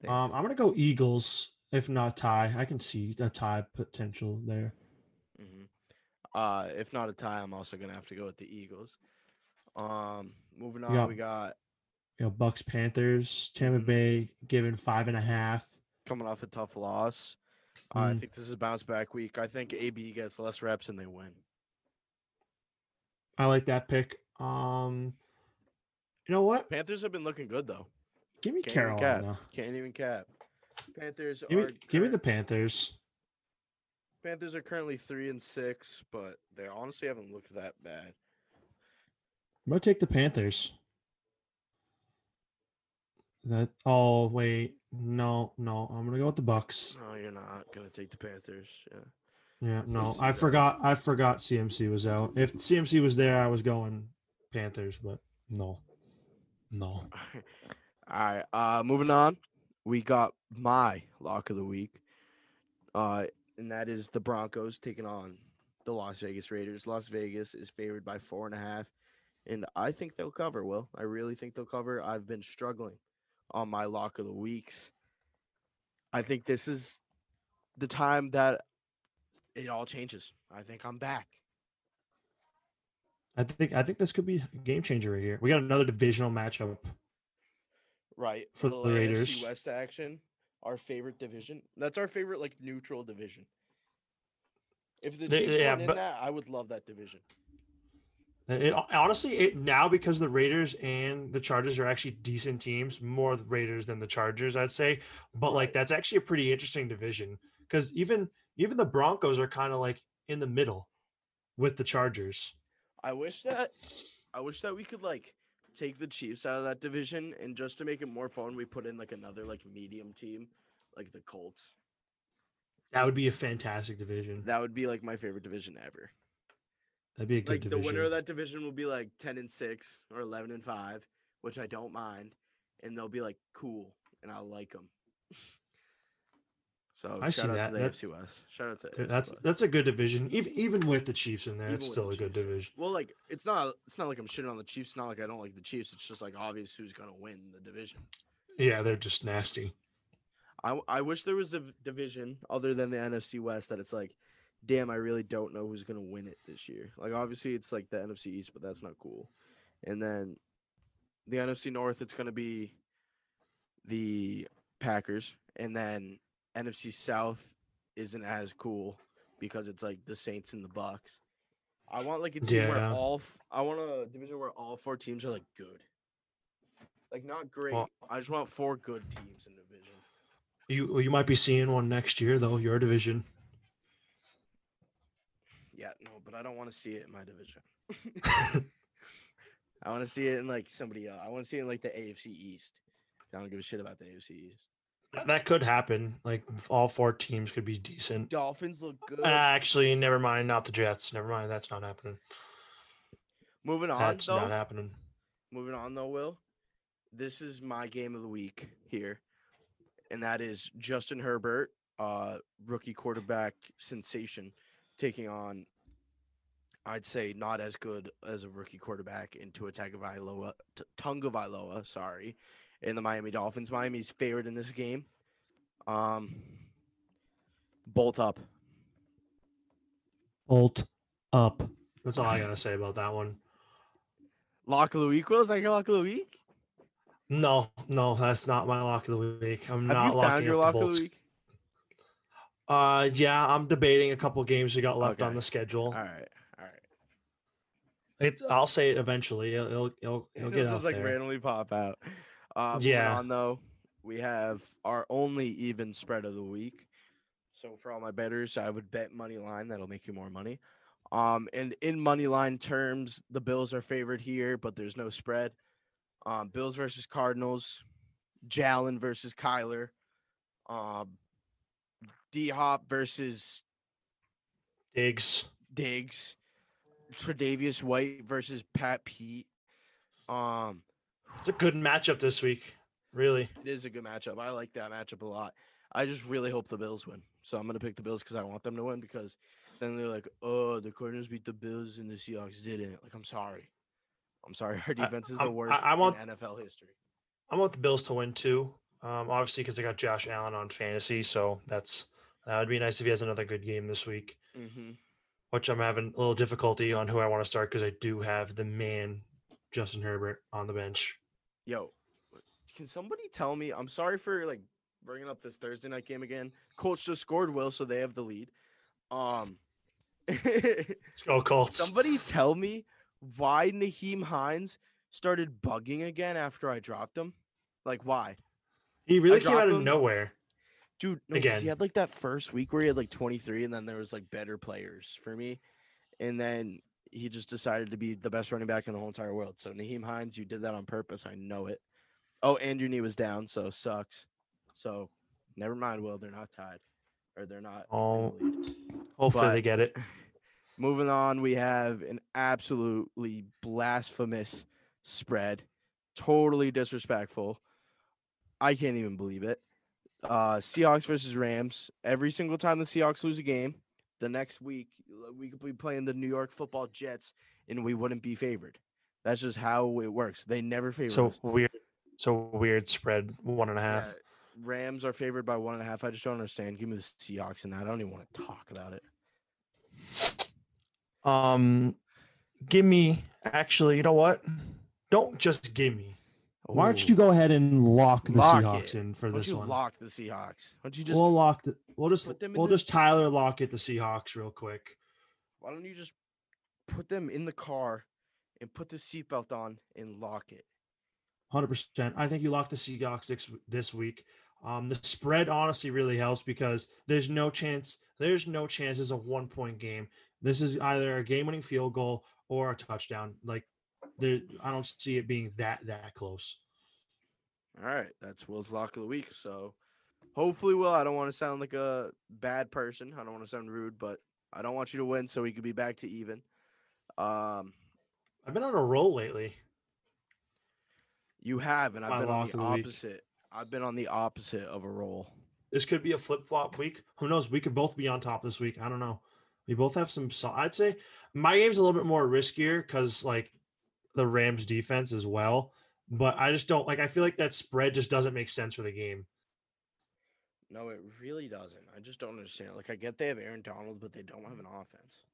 Thanks. Um, I'm gonna go Eagles. if not tie. I can see a tie potential there. hmm Uh, if not a tie, I'm also gonna have to go with the Eagles. Um, moving on, Yeah. we got You know, Bucks Panthers, Tampa Bay given five and a half. coming off a tough loss. Uh, I Mm. think this is bounce back week. I think AB gets less reps and they win. I like that pick. Um, you know what? Panthers have been looking good though. Give me Can't even cap. Carolina. Can't even cap. Panthers Give are me, give me the Panthers. Panthers are currently three and six, but they honestly haven't looked that bad. I'm gonna take the Panthers. That oh wait no no I'm gonna go with the Bucks. No, you're not gonna take the Panthers. Yeah. Yeah no CMC's I out. forgot I forgot CMC was out. If CMC was there I was going Panthers but no no All right. Uh moving on. We got my lock of the week. Uh and that is the Broncos taking on the Las Vegas Raiders. Las Vegas is favored by four and a half. And I think they'll cover, Will. I really think they'll cover. I've been struggling on my lock of the weeks. I think this is the time that it all changes. I think I'm back. I think I think this could be a game changer right here. We got another divisional matchup. Right. For the AFC Raiders. West action. Our favorite division. That's our favorite like neutral division. If the They- Chiefs yeah, weren't in but- that, I would love that division. It, honestly, it now because the Raiders and the Chargers are actually decent teams, more the Raiders than the Chargers, I'd say. But like that's actually a pretty interesting division because even even the Broncos are kind of like in the middle with the Chargers. I wish that I wish that we could like take the Chiefs out of that division and just to make it more fun, we put in like another like medium team, like the Colts. That would be a fantastic division. That would be like my favorite division ever. That'd be a good like division. the winner of that division will be like 10 and 6 or 11 and 5 which i don't mind and they'll be like cool and i'll like them so I shout see out that. to the That- AFC West. Shout out to that's West. that's a good division. Even even with the Chiefs in there, Even it's still the a good division. well like it's not it's not like i'm shitting on the chiefs it's not like i don't like the chiefs it's just like obvious who's gonna win the division Yeah, they're just nasty. i, I wish there was a division other than the nfc west that it's like damn i really don't know who's gonna win it this year. Like obviously it's like the nfc east but that's not cool. And then the nfc north it's gonna be the packers. And then nfc south isn't as cool because it's like the saints and the bucks i want like a team where all f- i want a division where all four teams are like good. Like not great. Well- i just want four good teams in the division. You you might be seeing one next year though. Your division. Yeah, no, but I don't want to see it in my division. I want to see it in like somebody else. I want to see it in like the AFC East. I don't give a shit about the AFC East. That could happen. Like all four teams could be decent. Dolphins look good. Actually, never mind. Not the Jets. Never mind. That's not happening. moving on That's though. not happening. Moving on though, Will. This is my game of the week here, and that is Justin Herbert, uh, rookie quarterback sensation, taking on. I'd say not as good as a rookie quarterback in Tua Tagovailoa, T- Tungavailoa, sorry, in the Miami Dolphins. Miami's favored in this game. Um, bolt up. Bolt up. That's all I gotta say about that one. Lock of the week, Will. Is that your lock of the week? No, no, that's not my lock of the week. I'm Have not you found locking your lock the of the week? Uh, yeah, I'm debating a couple games we got left on the schedule. All right, all right. It, I'll say it eventually. It'll, it'll, it'll, it'll get just like there. randomly pop out. Uh, Yeah. On though, we have our only even spread of the week. So for all my betters, I would bet money line. That'll make you more money. Um, and in money line terms, the Bills are favored here, but there's no spread. Um, Bills versus Cardinals, Jalen versus Kyler, um, D Hop versus Diggs. Diggs, Tre'Davious White versus Pat Pete. Um, It's a good matchup this week. Really. it is a good matchup. I like that matchup a lot. I just really hope the Bills win. So I'm gonna pick the Bills because I want them to win. Because then they're like, "Oh, the Cardinals beat the Bills and the Seahawks didn't." Like, I'm sorry. I'm sorry. Our defense is the I'm- I- worst I want- in NFL history. I want the Bills to win too. Um, obviously because I got Josh Allen on fantasy, so that's that would be nice if he has another good game this week. Mm-hmm. Which I'm having a little difficulty on who I want to start because I do have the man Justin Herbert on the bench. Yo, can somebody tell me? I'm sorry for like bringing up this Thursday night game again. Colts just scored Will, so they have the lead. Um, Let's go Colts. somebody tell me why Nyheim Hines started bugging again after I dropped him. Like why? He really I came out of him. nowhere. Dude, no, Again. he had like that first week where he had like 23, and then there was like better players for me, and then he just decided to be the best running back in the whole entire world. So Nyheim Hines, you did that on purpose. I know it. Oh, and your knee was down, so sucks. So never mind. Will they're not tied, or they're not. the Oh, hopefully they get it. Moving on, we have an absolutely blasphemous spread. Totally disrespectful. I can't even believe it. Uh Seahawks versus Rams. Every single time the Seahawks lose a game, the next week we could be playing the New York Football Jets and we wouldn't be favored. That's just how it works. They never favor So us. weird. So weird spread one and a half. Yeah, Rams are favored by one and a half. I just don't understand. Give me the Seahawks and that. I don't even want to talk about it. Um, give me. Actually, you know what? Don't just give me. Why don't you go ahead and lock the Lock Seahawks it. in for Why don't this you one? Lock the Seahawks. Why don't you just we'll lock. The, we'll just put them in we'll the- just Tyler lock it the Seahawks real quick. Why don't you just put them in the car and put the seatbelt on and lock it? Hundred percent. I think you lock the Seahawks this, this week. Um, the spread honestly really helps because there's no chance. There's no chance it's a one point game. This is either a game winning field goal or a touchdown. Like there, I don't see it being that that close. All right, that's Will's lock of the week. So hopefully, Will, I don't want to sound like a bad person. I don't want to sound rude, but I don't want you to win so we could be back to even. Um, I've been on a roll lately. you have, and I've My been on the the week. opposite. I've been on the opposite of a roll. This could be a flip flop week. Who knows? We could both be on top this week. I don't know. We both have some. sol- I'd say my game's a little bit more riskier because like the Rams defense as well. But I just don't like. I feel like that spread just doesn't make sense for the game. No, it really doesn't. I just don't understand. Like, I get they have Aaron Donald, but they don't have an offense.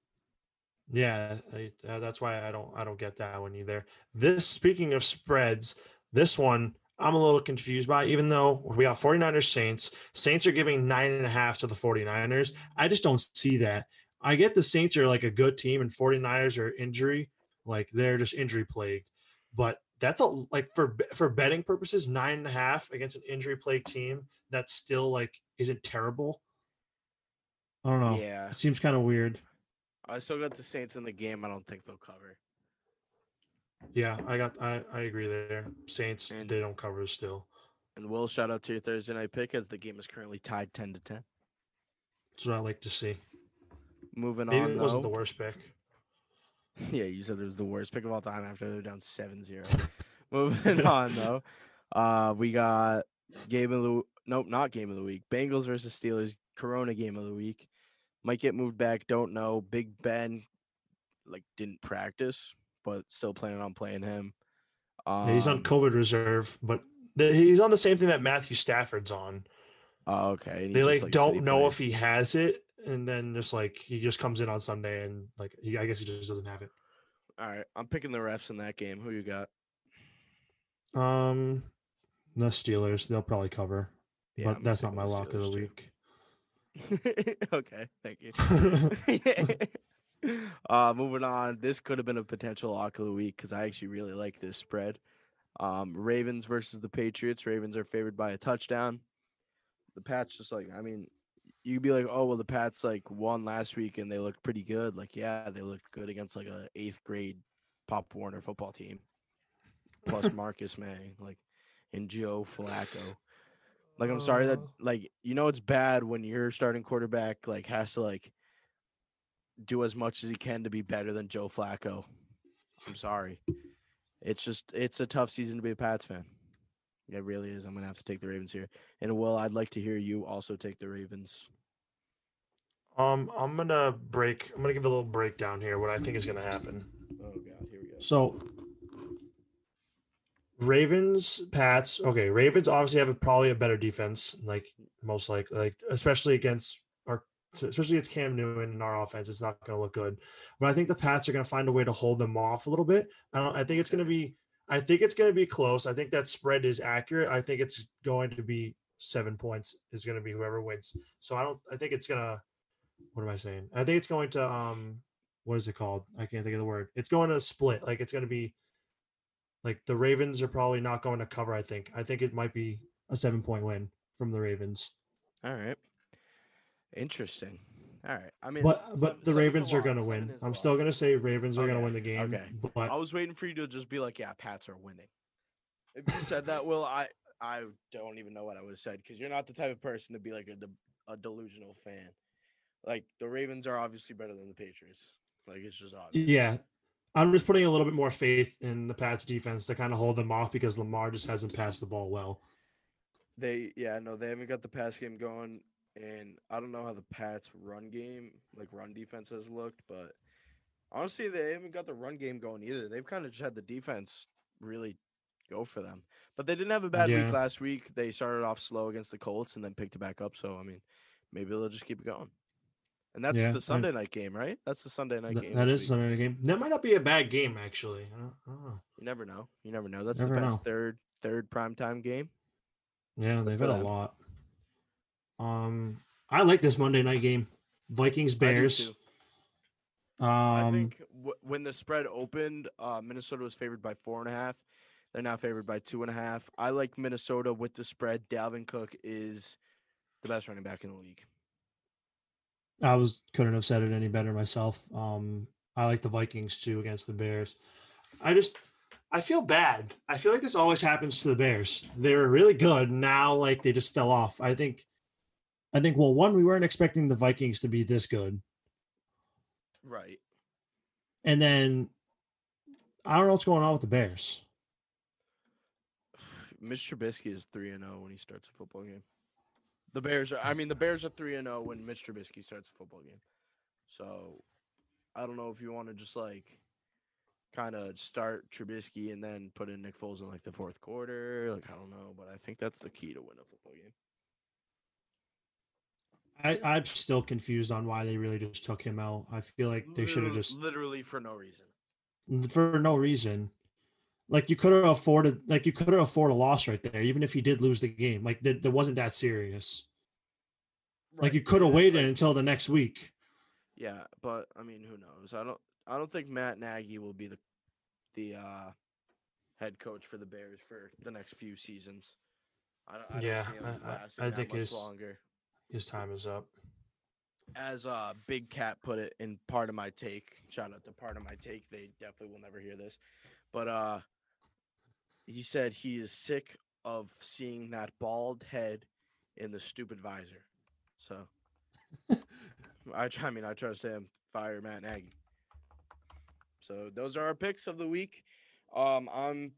Yeah, I, uh, that's why I don't. I don't get that one either. This speaking of spreads, this one I'm a little confused by. Even though we got 49ers Saints, Saints are giving nine and a half to the 49ers. I just don't see that. I get the Saints are like a good team, and 49ers are injury, like they're just injury plagued. But that's a like for for betting purposes, nine and a half against an injury plagued team that still like isn't terrible. I don't know. Yeah. it seems kind of weird. I still got the Saints in the game. I don't think they'll cover. Yeah, I got. I I agree there. Saints And- they don't cover still. And Will, shout out to your Thursday night pick as the game is currently tied 10 to 10. That's what I like to see. Moving Maybe on. it wasn't the worst pick. Yeah, you said it was the worst pick of all time after they're down 7 0. Moving on, though. Uh, we got game of the nope, not game of the week. Bengals versus Steelers, Corona game of the week. Might get moved back, don't know. Big Ben like didn't practice, but still planning on playing him. Um, Yeah, he's on COVID reserve, but the, he's on the same thing that Matthew Stafford's on. Oh, okay. They like said don't know played. if he has it, and then just like he just comes in on Sunday and like he, I guess he just doesn't have it. All right, I'm picking the refs in that game. Who you got? Um, the Steelers they'll probably cover, Yeah, but I'm that's not my the lock of the too. week. okay, thank you. uh, moving on. This could have been a potential lock of the week because I actually really like this spread. Um, Ravens versus the Patriots. Ravens are favored by a touchdown. The Pats just like I mean, you'd be like, oh well, the Pats like won last week and they looked pretty good. Like yeah, they looked good against like a eighth grade Pop Warner football team, plus Marcus Maye, like and Joe Flacco. Like I'm sorry that uh-huh. like you know it's bad when your starting quarterback like has to like do as much as he can to be better than Joe Flacco. I'm sorry. It's just it's a tough season to be a Pats fan. It really is. I'm gonna have to take the Ravens here. And Will, I'd like to hear you also take the Ravens. Um, I'm gonna break. I'm gonna give a little breakdown here. What I think is gonna happen. Oh god, here we go. So Ravens, Pats. Okay, Ravens obviously have a, probably a better defense, like most likely, like especially against our, especially against Cam Newton and our offense. It's not going to look good. But I think the Pats are going to find a way to hold them off a little bit. I don't. I think it's going to be. I think it's to be close. I think that spread is accurate. I think it's going to be seven points is going to be whoever wins. So I don't. I think it's gonna. What am I saying? I think it's going to. Um, what is it called? I can't think of the word. It's going to split. Like it's going to be like the Ravens are probably not going to cover. I think. I think it might be a seven point win from the Ravens. All right. Interesting. All right. I mean, but but the Ravens are going to win. I'm still going to say Ravens are going to win the game. Okay. But I was waiting for you to just be like, "Yeah, Pats are winning." If you said that, Will, I I don't even know what I would have said because you're not the type of person to be like a, de- a delusional fan. Like the Ravens are obviously better than the Patriots. Like it's just obvious. yeah, I'm just putting a little bit more faith in the Pats defense to kind of hold them off because Lamar just hasn't passed the ball well. They yeah no they haven't got the pass game going, and I don't know how the Pats run game like run defense has looked, but honestly they haven't got the run game going either. They've kind of just had the defense really go for them, but they didn't have a bad Yeah. week last week. They started off slow against the Colts and then picked it back up. So I mean, maybe they'll just keep it going. And that's Yeah, the Sunday night game, right? That's the Sunday night Th- game. That is week. Sunday night game. That might not be a bad game actually. I don't, I don't know. You never know. You never know. That's Never the best know. third third primetime game. Yeah, they've had a lot. Um, I like this Monday night game. Vikings Bears. Um, I think w- when the spread opened, uh, Minnesota was favored by four and a half. They're now favored by two and a half. I like Minnesota with the spread. Dalvin Cook is the best running back in the league. I was couldn't have said it any better myself. Um, I like the Vikings too against the Bears. I just I feel bad. I feel like this always happens to the Bears. They were really good. Now like they just fell off. I think I think well one we weren't expecting the Vikings to be this good. Right. And then I don't know what's going on with the Bears. Mitch Trubisky is three and zero when he starts a football game. The Bears are. I mean, the Bears are three and zero when Mitch Trubisky starts a football game. So, I don't know if you want to just like kind of start Trubisky and then put in Nick Foles in like the fourth quarter. Like I don't know, but I think that's the key to win a football game. I, I'm still confused on why they really just took him out. I feel like they should have just literally for no reason. for no reason. Like you could have afforded, like you could have afforded a loss right there, even if he did lose the game. Like that, that wasn't that serious. Like you could have waited like- until the next week. Yeah, but I mean, who knows? I don't. I don't think Matt Nagy will be the the uh, head coach for the Bears for the next few seasons. I don't, I don't Yeah, see him I- I- lasting I that think his- longer. His time is up. As uh, Big Cat put it in part of my take. Shout out to part of my take. They definitely will never hear this, but uh, he said he is sick of seeing that bald head in the stupid visor. So, I try. I mean, I trust him. Fire Matt Nagy. So those are our picks of the week. Um, I'm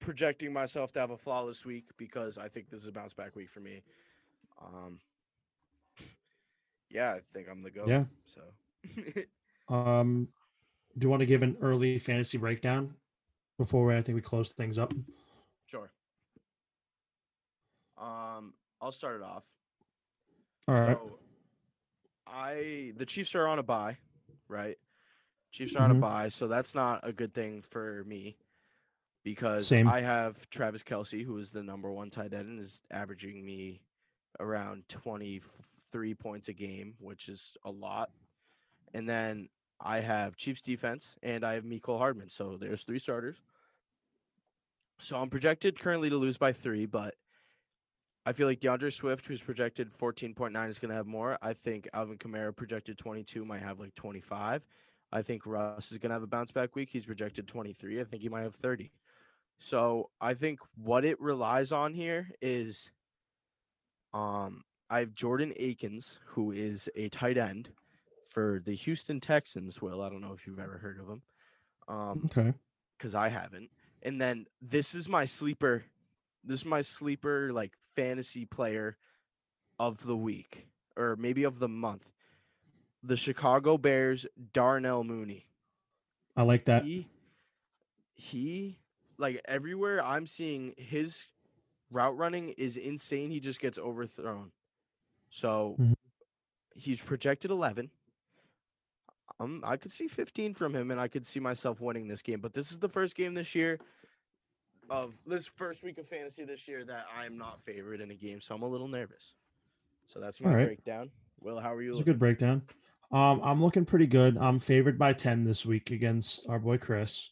projecting myself to have a flawless week because I think this is a bounce back week for me. Um, yeah, I think I'm the go. Yeah. So Um, do you want to give an early fantasy breakdown before I think we close things up? sure. Um, I'll start it off. All right. So, I the Chiefs are on a buy, right? Chiefs are on Mhm. a buy, so that's not a good thing for me because Same. I have Travis Kelce, who is the number one tight end and is averaging me around twenty three points a game, which is a lot. And then I have Chiefs defense and I have Mecole Hardman. So there's three starters. So I'm projected currently to lose by three, but I feel like D'Andre Swift, who's projected 14.9, is going to have more. I think Alvin Kamara, projected 22, might have like 25. I think Russ is going to have a bounce back week. He's projected 23. I think he might have 30. So I think what it relies on here is um, I have Jordan Akins, who is a tight end for the Houston Texans. Well, I don't know if you've ever heard of him. Um, Okay. because I haven't. And then this is my sleeper. This is my sleeper like fantasy player of the week or maybe of the month. The Chicago Bears, Darnell Mooney. I like that. He he like everywhere I'm seeing his route running is insane. He just gets overthrown. So Mhm. he's projected 11. Um, I could see 15 from him, and I could see myself winning this game. But this is the first game this year of this first week of fantasy this year that I'm not favored in a game, so I'm a little nervous. So that's my right. breakdown. Will, how are you? It's a good breakdown. Um, I'm looking pretty good. I'm favored by 10 this week against our boy Chris.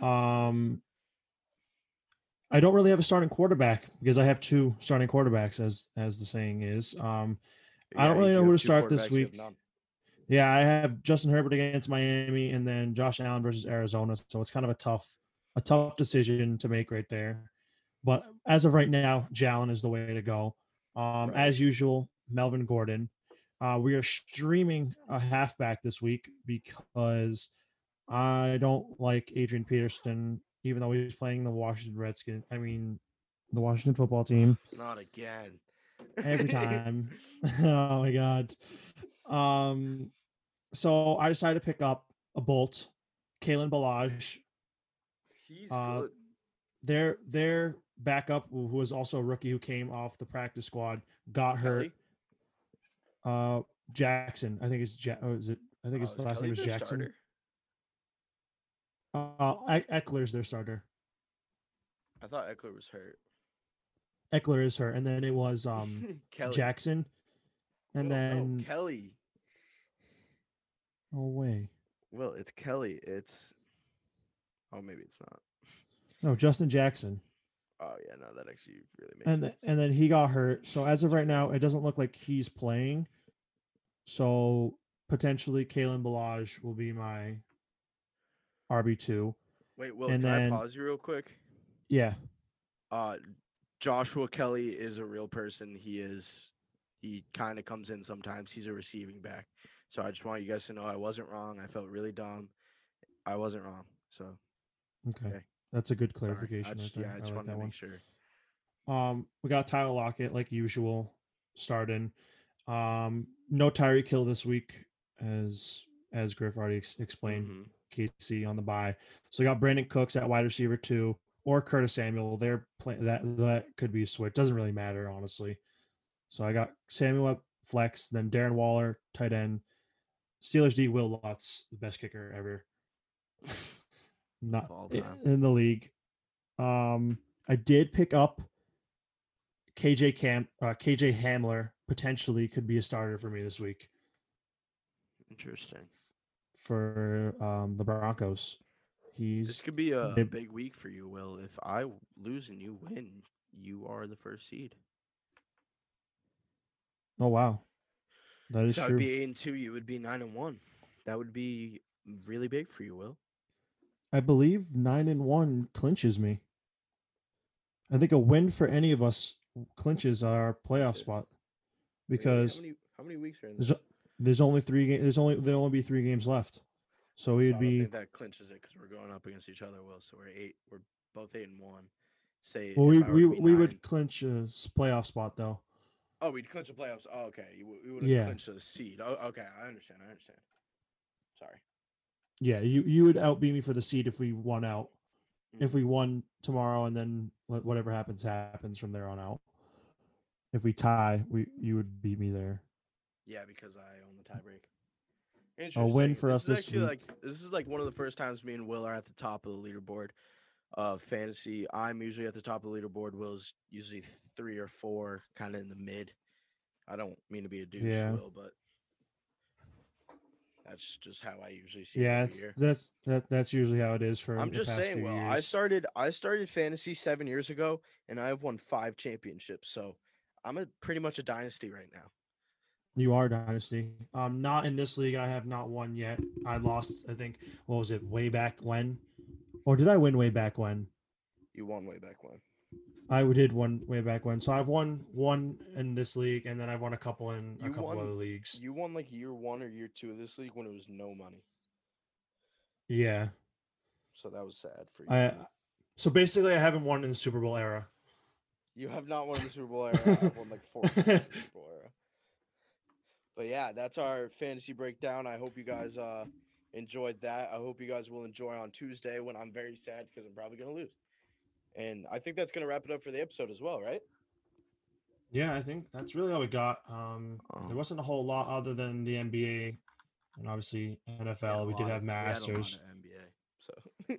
Um, I don't really have a starting quarterback because I have two starting quarterbacks, as as the saying is. Um, I don't really know who to start this week. Yeah, I have Justin Herbert against Miami, and then Josh Allen versus Arizona. So it's kind of a tough, a tough decision to make right there. But as of right now, Jalen is the way to go. Um, Right. As usual, Melvin Gordon. Uh, we are streaming a halfback this week because I don't like Adrian Peterson, even though he's playing the Washington Redskins. I mean, the Washington football team Not again. every time. oh my god. Um, so I decided to pick up a bolt, Kalen Ballage. He's Uh, good. Their their backup, who was also a rookie who came off the practice squad, got hurt. Uh, Jackson, I think it's ja- oh, is it? I think Oh, his is last Kelly name is Jackson. starter? Uh, Ekeler's their starter. I thought Ekeler was hurt. Ekeler is her, and then it was um. Jackson, and no, then Kelly. Oh way, Well, it's Kelly. It's oh maybe it's not. no Justin Jackson. Oh yeah, no, that actually really makes and sense. and then he got hurt. So as of right now, it doesn't look like he's playing. So potentially, Kalen Ballage will be my RB two. Wait, Will, and can then- I pause you real quick? Yeah, Uh, Joshua Kelley is a real person. He is. He kind of comes in sometimes. He's a receiving back. So I just want you guys to know I wasn't wrong. I felt really dumb. I wasn't wrong. So okay, Okay. that's a good sorry. clarification. I just, right yeah, I I just like wanted to one. make sure. Um, we got Tyler Lockett like usual, starting. Um, no Tyreek Hill this week, as as Griff already ex- explained. Mhm. KC on the bye. So we got Brandin Cooks at wide receiver two, or Curtis Samuel. They're playing that that could be a switch. Doesn't really matter, honestly. So I got Samuel at flex, then Darren Waller, tight end. Steelers D Wil Lutz, the best kicker ever. Not all time. in the league. Um, I did pick up KJ Camp, uh, KJ Hamler potentially could be a starter for me this week Interesting. for um, the Broncos. He's This could be a they- big week for you, Will. If I lose and you win, you are the first seed. Oh wow, that is so true. be eight and two. You would be nine and one. That would be really big for you, Will. I believe nine and one clinches me. I think a win for any of us clinches our playoff spot because how many, how many weeks are in there's, there's only three games. There's only there'll only be three games left, so we'd So be think that clinches it because we're going up against each other, Will. So we're eight. We're both eight and one. Say well. We we we would clinch a playoff spot though. Oh, we'd clinch the playoffs. Oh, okay. You, we would have Yeah. clinched a seed. Oh, okay. I understand. I understand. Sorry. Yeah, you you would outbeat me for the seed if we won out. If Mhm. we won tomorrow and then whatever happens happens from there on out. If we tie, we you would beat me there. Yeah, because I own the tiebreak. A win Interesting. for us is this actually week. like this is like one of the first times me and Will are at the top of the leaderboard of fantasy. I'm usually at the top of the leaderboard. Will's usually three or four, kind of in the mid. I don't mean to be a douche, Yeah. Will, but that's just how I usually see Yeah, it it's, every year. that's that that's usually how it is for. I'm just saying, few Will. I started I started fantasy seven years ago, and I've won five championships. So I'm a pretty much a dynasty right now. You are dynasty. Um, not in this league. I have not won yet. I lost. I think. What was it? Way back when, or did I win way back when? You won way back when. I did one way back when. So I've won one in this league, and then I've won a couple in a You couple won- other leagues. You won like year one or year two of this league when it was no money. Yeah. So that was sad for you. I. So basically, I haven't won in the Super Bowl era. You have not won the Super Bowl era. I've won like four times in the Super Bowl era. But yeah, that's our fantasy breakdown. I hope you guys uh enjoyed that. I hope you guys will enjoy on Tuesday when I'm very sad because I'm probably going to lose. And I think that's going to wrap it up for the episode as well, right? Yeah, I think that's really all we got. Um, there wasn't a whole lot other than the NBA and obviously NFL. We, did have Masters. NBA. So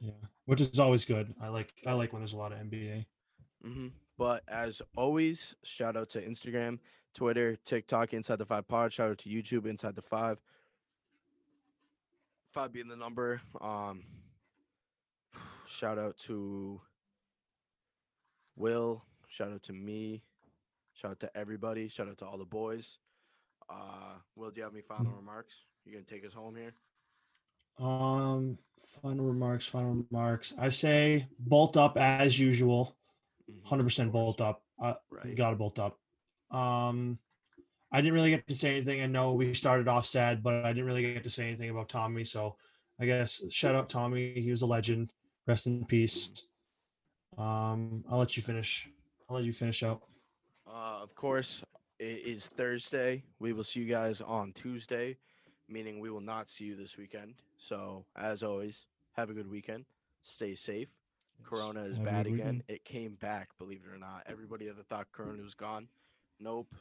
yeah, which is always good. I like I like when there's a lot of NBA. hmm But as always, shout out to Instagram, Twitter, TikTok, Inside the Five Pod. Shout out to YouTube, Inside the Five. Five being the number. Um, shout out to Will. Shout out to me. Shout out to everybody. Shout out to all the boys. Uh, Will, do you have any final remarks? You gonna take us home here? Um, final remarks. Final remarks. I say bolt up as usual. Hundred percent bolt up. Uh, You got to bolt up. Um, I didn't really get to say anything. I know we started off sad, but I didn't really get to say anything about Tommy. So I guess shout out Tommy. He was a legend. Rest in peace. Um, I'll let you finish. I'll let you finish out. Uh, of course, it is Thursday. We will see you guys on Tuesday, meaning we will not see you this weekend. So, as always, have a good weekend. Stay safe. Corona is Have bad again. weekend. It came back, believe it or not. Everybody that thought Corona was gone, nope.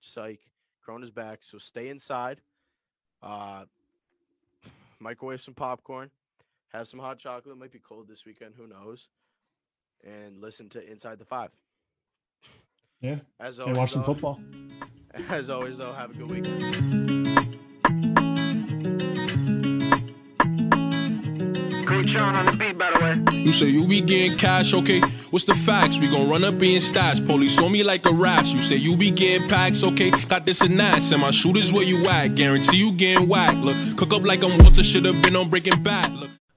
Psych. Corona's back. So stay inside. Uh, microwave some popcorn. Have some hot chocolate. It Might be cold this weekend. Who knows? And listen to Inside the Five. Yeah. As And always, watch some football. As always, though, have a good weekend. Sean on the beat, by the way. You say you be getting cash, okay? What's the facts? We gon' run up in stats. Police on me like a rash. You say you be getting packs, okay? Got this and that. Send my shooters where you at. Guarantee you getting whacked. Look, cook up like I'm Walter. Should've been on Breaking Bad. Look.